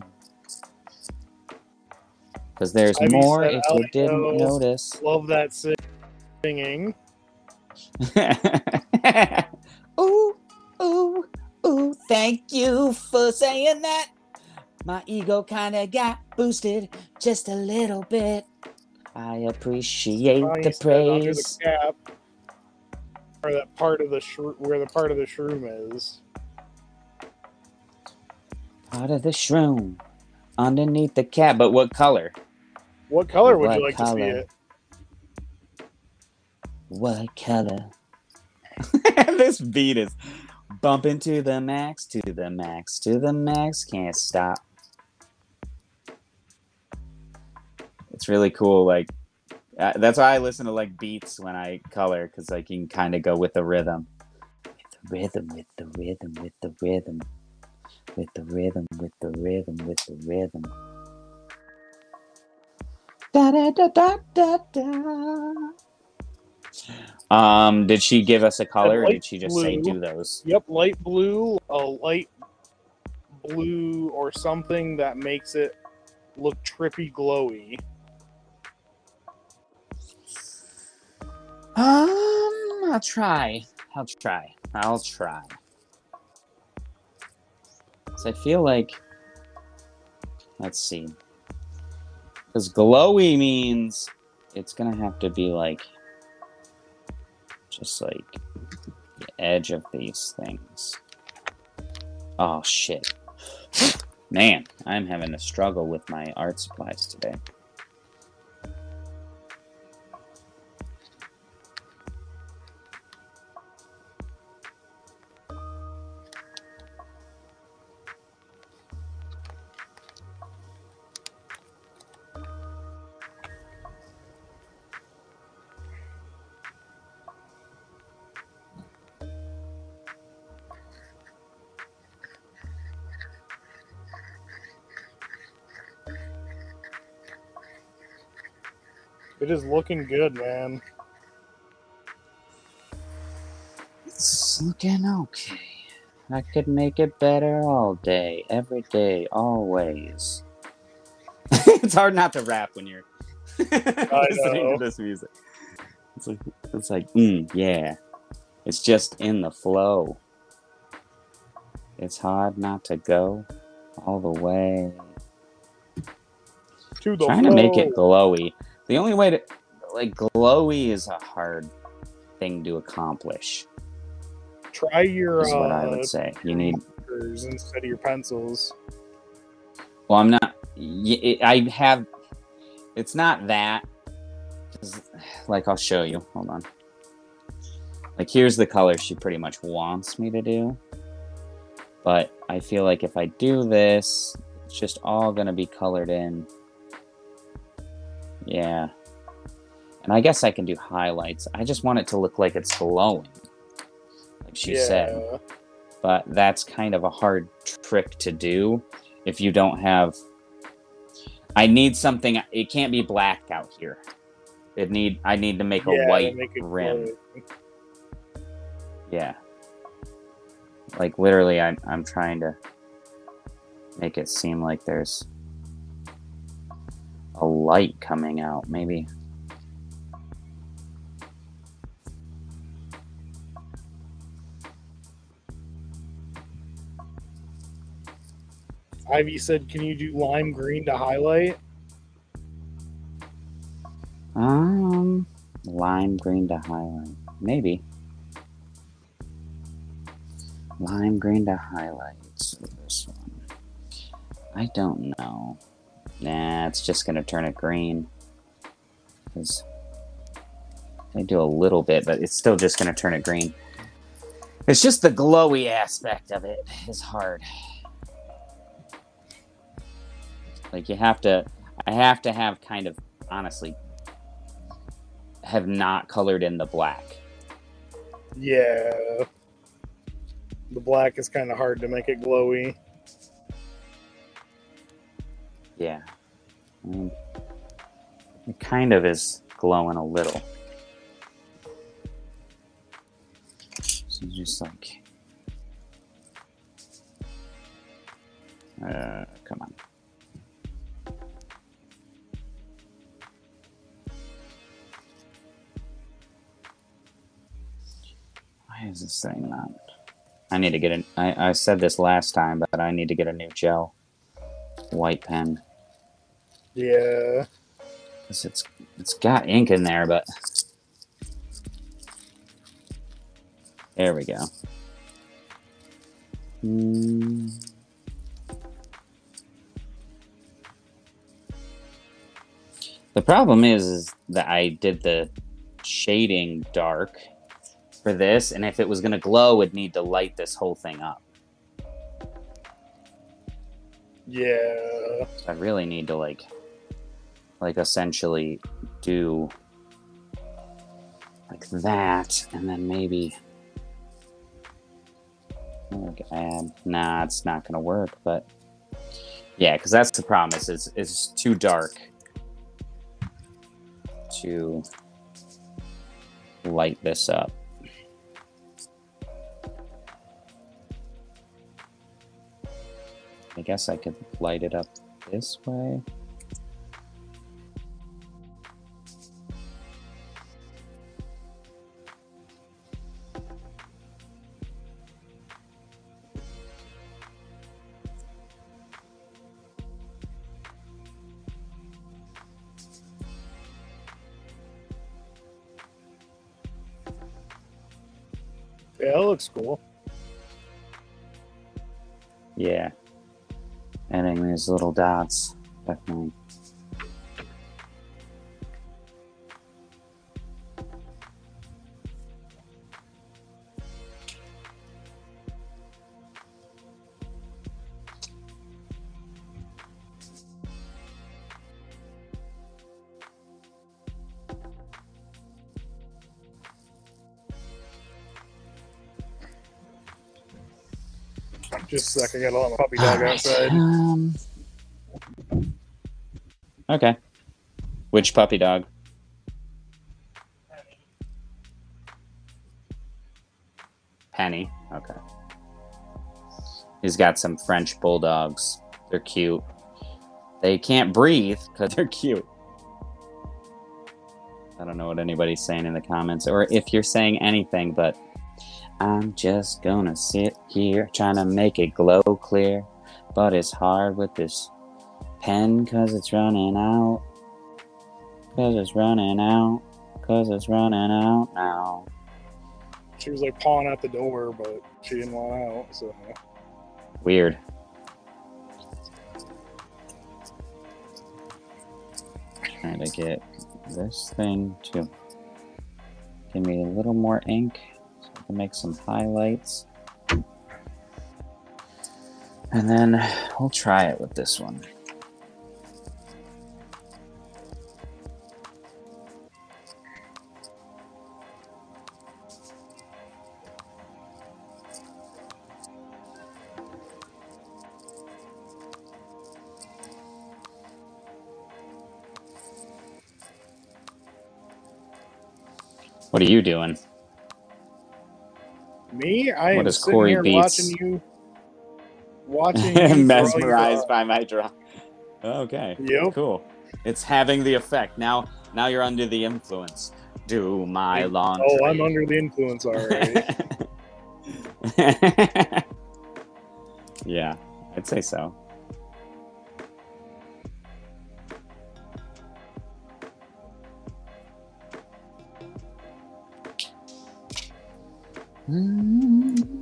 Because there's Ivy more said if you didn't Alio. notice. Love that sing- singing. ooh, ooh, ooh, thank you for saying that. My ego kind of got boosted just a little bit. I appreciate the under the praise. cap, or that part of the shroom, where the part of the shroom is. Part of the shroom underneath the cap. But what color? What color would What you like to see color? it? What color? this beat is bumping to the max, to the max, to the max. Can't stop. It's really cool. Like uh, that's why I listen to like beats when I color because I can kind of go with the rhythm. With the rhythm, with the rhythm, with the rhythm, with the rhythm, with the rhythm, with the rhythm. Da da da da da da. Um, did she give us a color, or did she just say do those? Yep, light blue, a light blue or something that makes it look trippy glowy. Um, I'll try. I'll try. I'll try. So I feel like, let's see, because glowy means it's gonna have to be like, just like the edge of these things. Oh shit, man! I'm having a struggle with my art supplies today. It is looking good, man. It's looking okay. I could make it better all day, every day, always. it's hard not to rap when you're listening know. to this music. It's like, it's like, mm, yeah. It's just in the flow. It's hard not to go all the way. To the Trying to make it glowy. The only way to, like, glowy is a hard thing to accomplish. Try your Is what I uh, would say. You need instead of your pencils. Well, I'm not. I have. It's not that. Like I'll show you. Hold on. Like here's the color she pretty much wants me to do. But I feel like if I do this, it's just all gonna be colored in. Yeah. And I guess I can do highlights. I just want it to look like it's glowing. Like she said but that's kind of a hard trick to do if you don't have i need something it can't be black out here it need i need to make a Yeah, white make rim yeah like literally I'm, I'm trying to make it seem like there's a light coming out maybe. Ivy said, "Can you do lime green to highlight?" um lime green to highlight maybe. Lime green to highlight. So this one. I don't know nah it's just gonna turn it green because i do a little bit but it's still just gonna turn it green it's just the glowy aspect of it is hard like you have to i have to have kind of honestly have not colored in the black Yeah. The black is kind of hard to make it glowy. Yeah. Mean, it kind of is glowing a little. So just like. Uh, come on. Why is this thing not? I need to get an. I, I said this last time, but I need to get a new gel white pen. Yeah. 'Cause it's it's got ink in there, but there we go. Hmm. The problem is, is that I did the shading dark for this, and if it was gonna glow, it'd need to light this whole thing up. Yeah. I really need to like, like essentially do like that, and then maybe like add. Nah, it's not gonna work. But yeah, because that's the problem. Is it's it's too dark to light this up. I guess I could light it up this way. Looks cool. Yeah. Adding these little dots. Definitely. A second, I gotta let my puppy dog outside. Um, okay. Which puppy dog? Penny. Okay. He's got some French bulldogs. They're cute. They can't breathe because they're cute. I don't know what anybody's saying in the comments or if you're saying anything, but I'm just gonna sit here trying to make it glow clear. But it's hard with this pen because it's running out. Because it's running out. Because it's running out now. She was like pawing at the door, but she didn't want out. So Weird. Trying to get this thing to give me a little more ink can make some highlights. And then we'll try it with this one. What are you doing? Me, I What am sitting Corey here Beats- watching you, watching you Mesmerized by my draw. Okay. Yep. Cool. It's having the effect. Now now you're under the influence. Do my oh, laundry. Oh, I'm under the influence already. yeah, I'd say so. うん。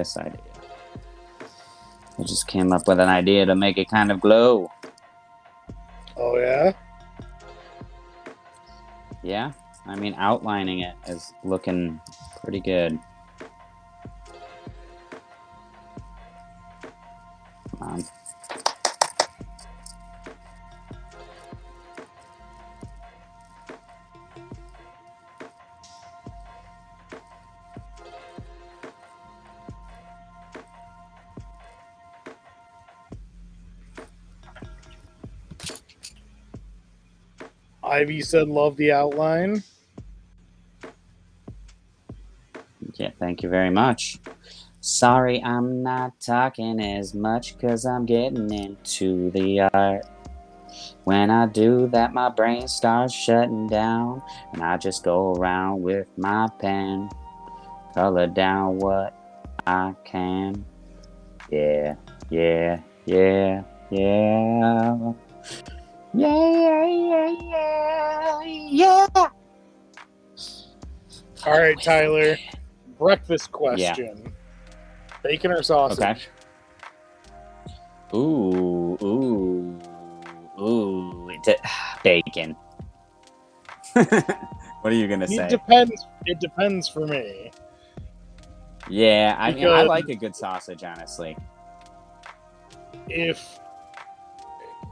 This idea. I just came up with an idea to make it kind of glow. Oh yeah. Yeah, I mean, outlining it is looking pretty good. Ivy said love the outline. Yeah, thank you very much. Sorry, I'm not talking as much because I'm getting into the art. When I do that, my brain starts shutting down, and I just go around with my pen, color down what I can. Yeah, yeah, yeah, yeah. Yeah, yeah, yeah, yeah. All right, Tyler. Breakfast question. Bacon or sausage? Okay. Ooh, ooh, ooh. It de- bacon. what are you gonna It say? depends. It depends for me. yeah, I mean, I Because- like a good sausage, honestly. If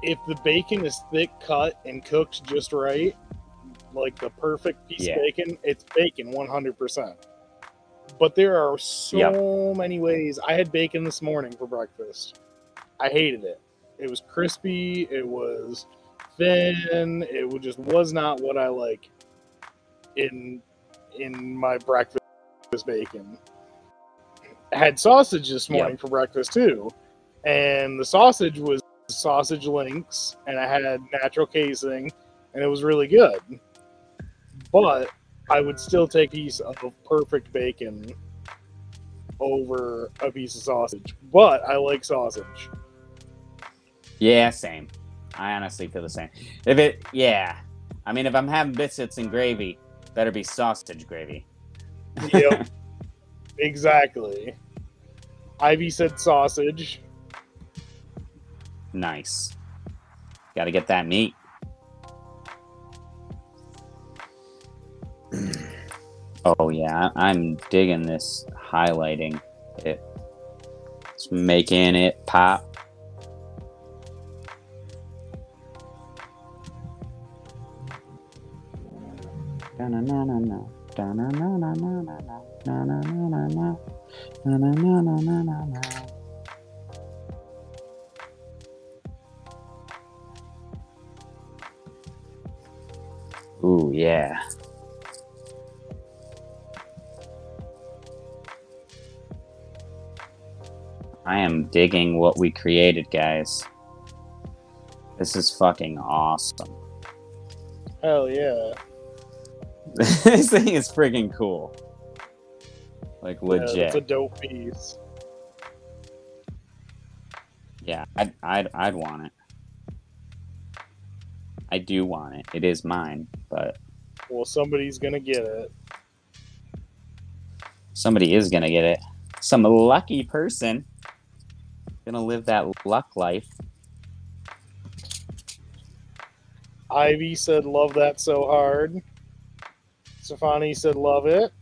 if the bacon is thick cut and cooked just right, like the perfect piece Yeah. of bacon, it's bacon 100%. But there are so many ways. I had bacon this morning for breakfast. I hated it. It was crispy, it was thin, it just was not what I like in in my breakfast bacon. I had sausage this morning for breakfast too. And the sausage was sausage links and I had natural casing and it was really good. But I would still take a piece of perfect bacon over a piece of sausage. But I like sausage. Yeah, same. I honestly feel the same. If it, yeah, I mean, if I'm having biscuits and gravy, better be sausage gravy. Yep. exactly. Ivy said sausage. Nice. Got to get that meat. oh yeah, I'm digging this highlighting. It, it's making it pop. Ooh, yeah. I am digging what we created, guys. This is fucking awesome. Hell yeah. this thing is freaking cool. Like Yeah, legit. it's a dope piece. Yeah, I'd, I'd, I'd want it. I do want it. It is mine, but Well, somebody's gonna get it. somebody is gonna get it. Some lucky person gonna live that luck life. Ivy said, "Love that so hard." Stefani said, "Love it."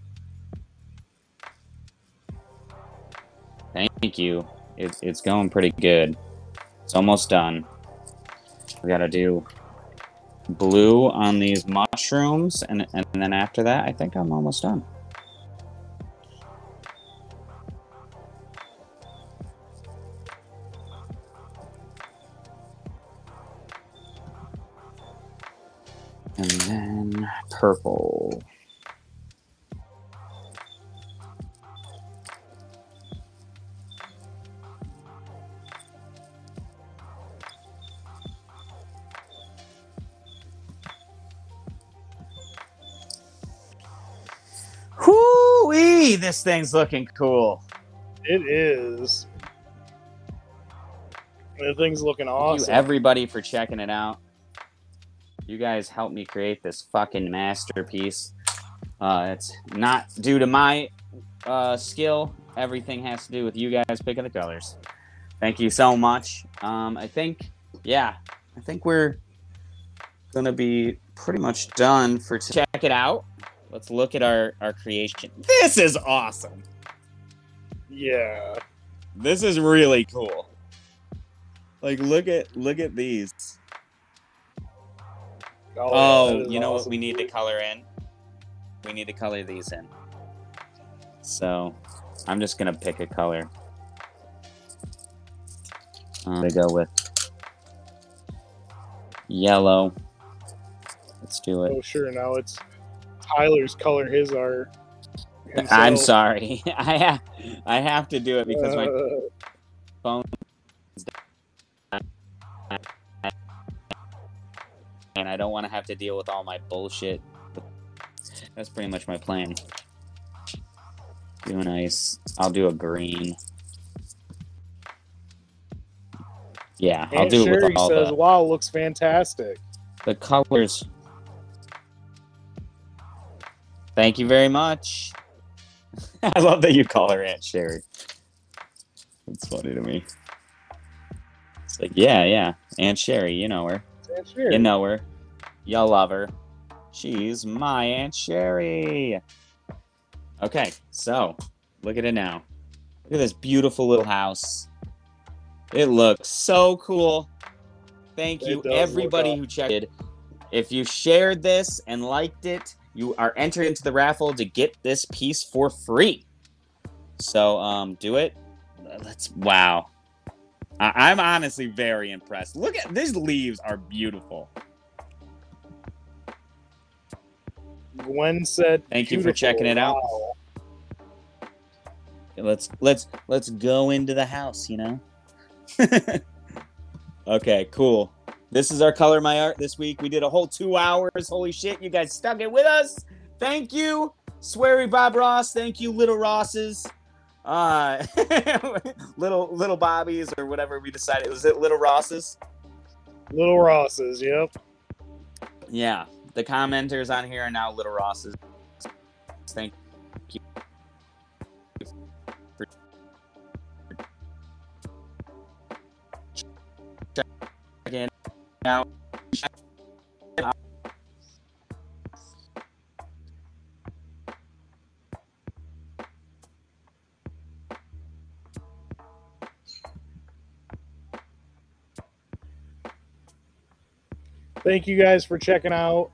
Thank you. It's it's going pretty good. It's almost done. We gotta do blue on these mushrooms, and and then after that, I think I'm almost done. And then purple. This thing's looking cool. It is. The thing's looking Thank awesome. you, everybody, for checking it out. You guys helped me create this fucking masterpiece. Uh, it's not due to my uh, skill. Everything has to do with you guys picking the colors. Thank you so much. Um, I think, yeah, I think we're gonna be pretty much done for. T- Check it out. Let's look at our our creation. This is awesome. Yeah. This is really cool. Like look at look at these. Oh, oh is you know what we need to color in? We need to color these in. So I'm just gonna pick a color. I'm gonna go with yellow. Let's do it. Oh, sure. Now it's Tyler's color his art. I'm sorry. I have I have to do it because my Uh, phone and I don't want to have to deal with all my bullshit. That's pretty much my plan. Do a nice. I'll do a green. Yeah, I'll do it Sherry with all says, the, "Wow, looks fantastic." the colors. Thank you very much. I love that you call her Aunt Sherry. It's funny to me. It's like, yeah, yeah, Aunt Sherry, you know her. Aunt Sherry. You know her. Y'all love her. She's my Aunt Sherry. Okay, so look at it now. Look at this beautiful little house. It looks so cool. Thank It you, everybody who checked. If you shared this and liked it, you are entered into the raffle to get this piece for free. So um, do it. Let's wow. I- I'm honestly very impressed. Look at these leaves are beautiful. Gwen said, Thank you for checking it out. Wow. Let's let's let's go into the house, you know. okay, cool. This is our color my art this week. We did a whole two hours. Holy shit, you guys stuck it with us. Thank you, Sweary Bob Ross. Thank you, Little Rosses. Uh, little little Bobbies or whatever we decided. Was it Little Rosses? Little Rosses. Yep. Yeah, the commenters on here are now Little Rosses. Thank you. Out. Thank you guys for checking out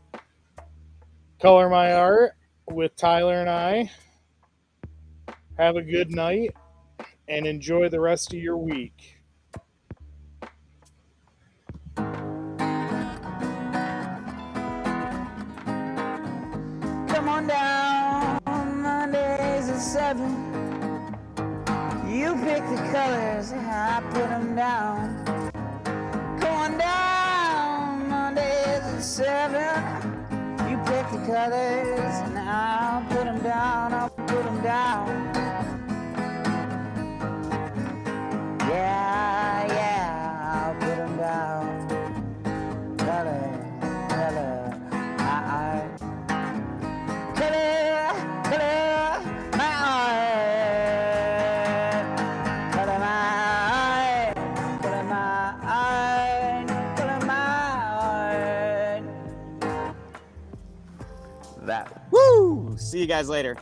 Color My Art with Tyler and I. Have a good night and enjoy the rest of your week. Seven. You pick the colors and I put them down. On down Mondays at seven. You pick the colors and I'll put them down. I'll put them down. Guys later.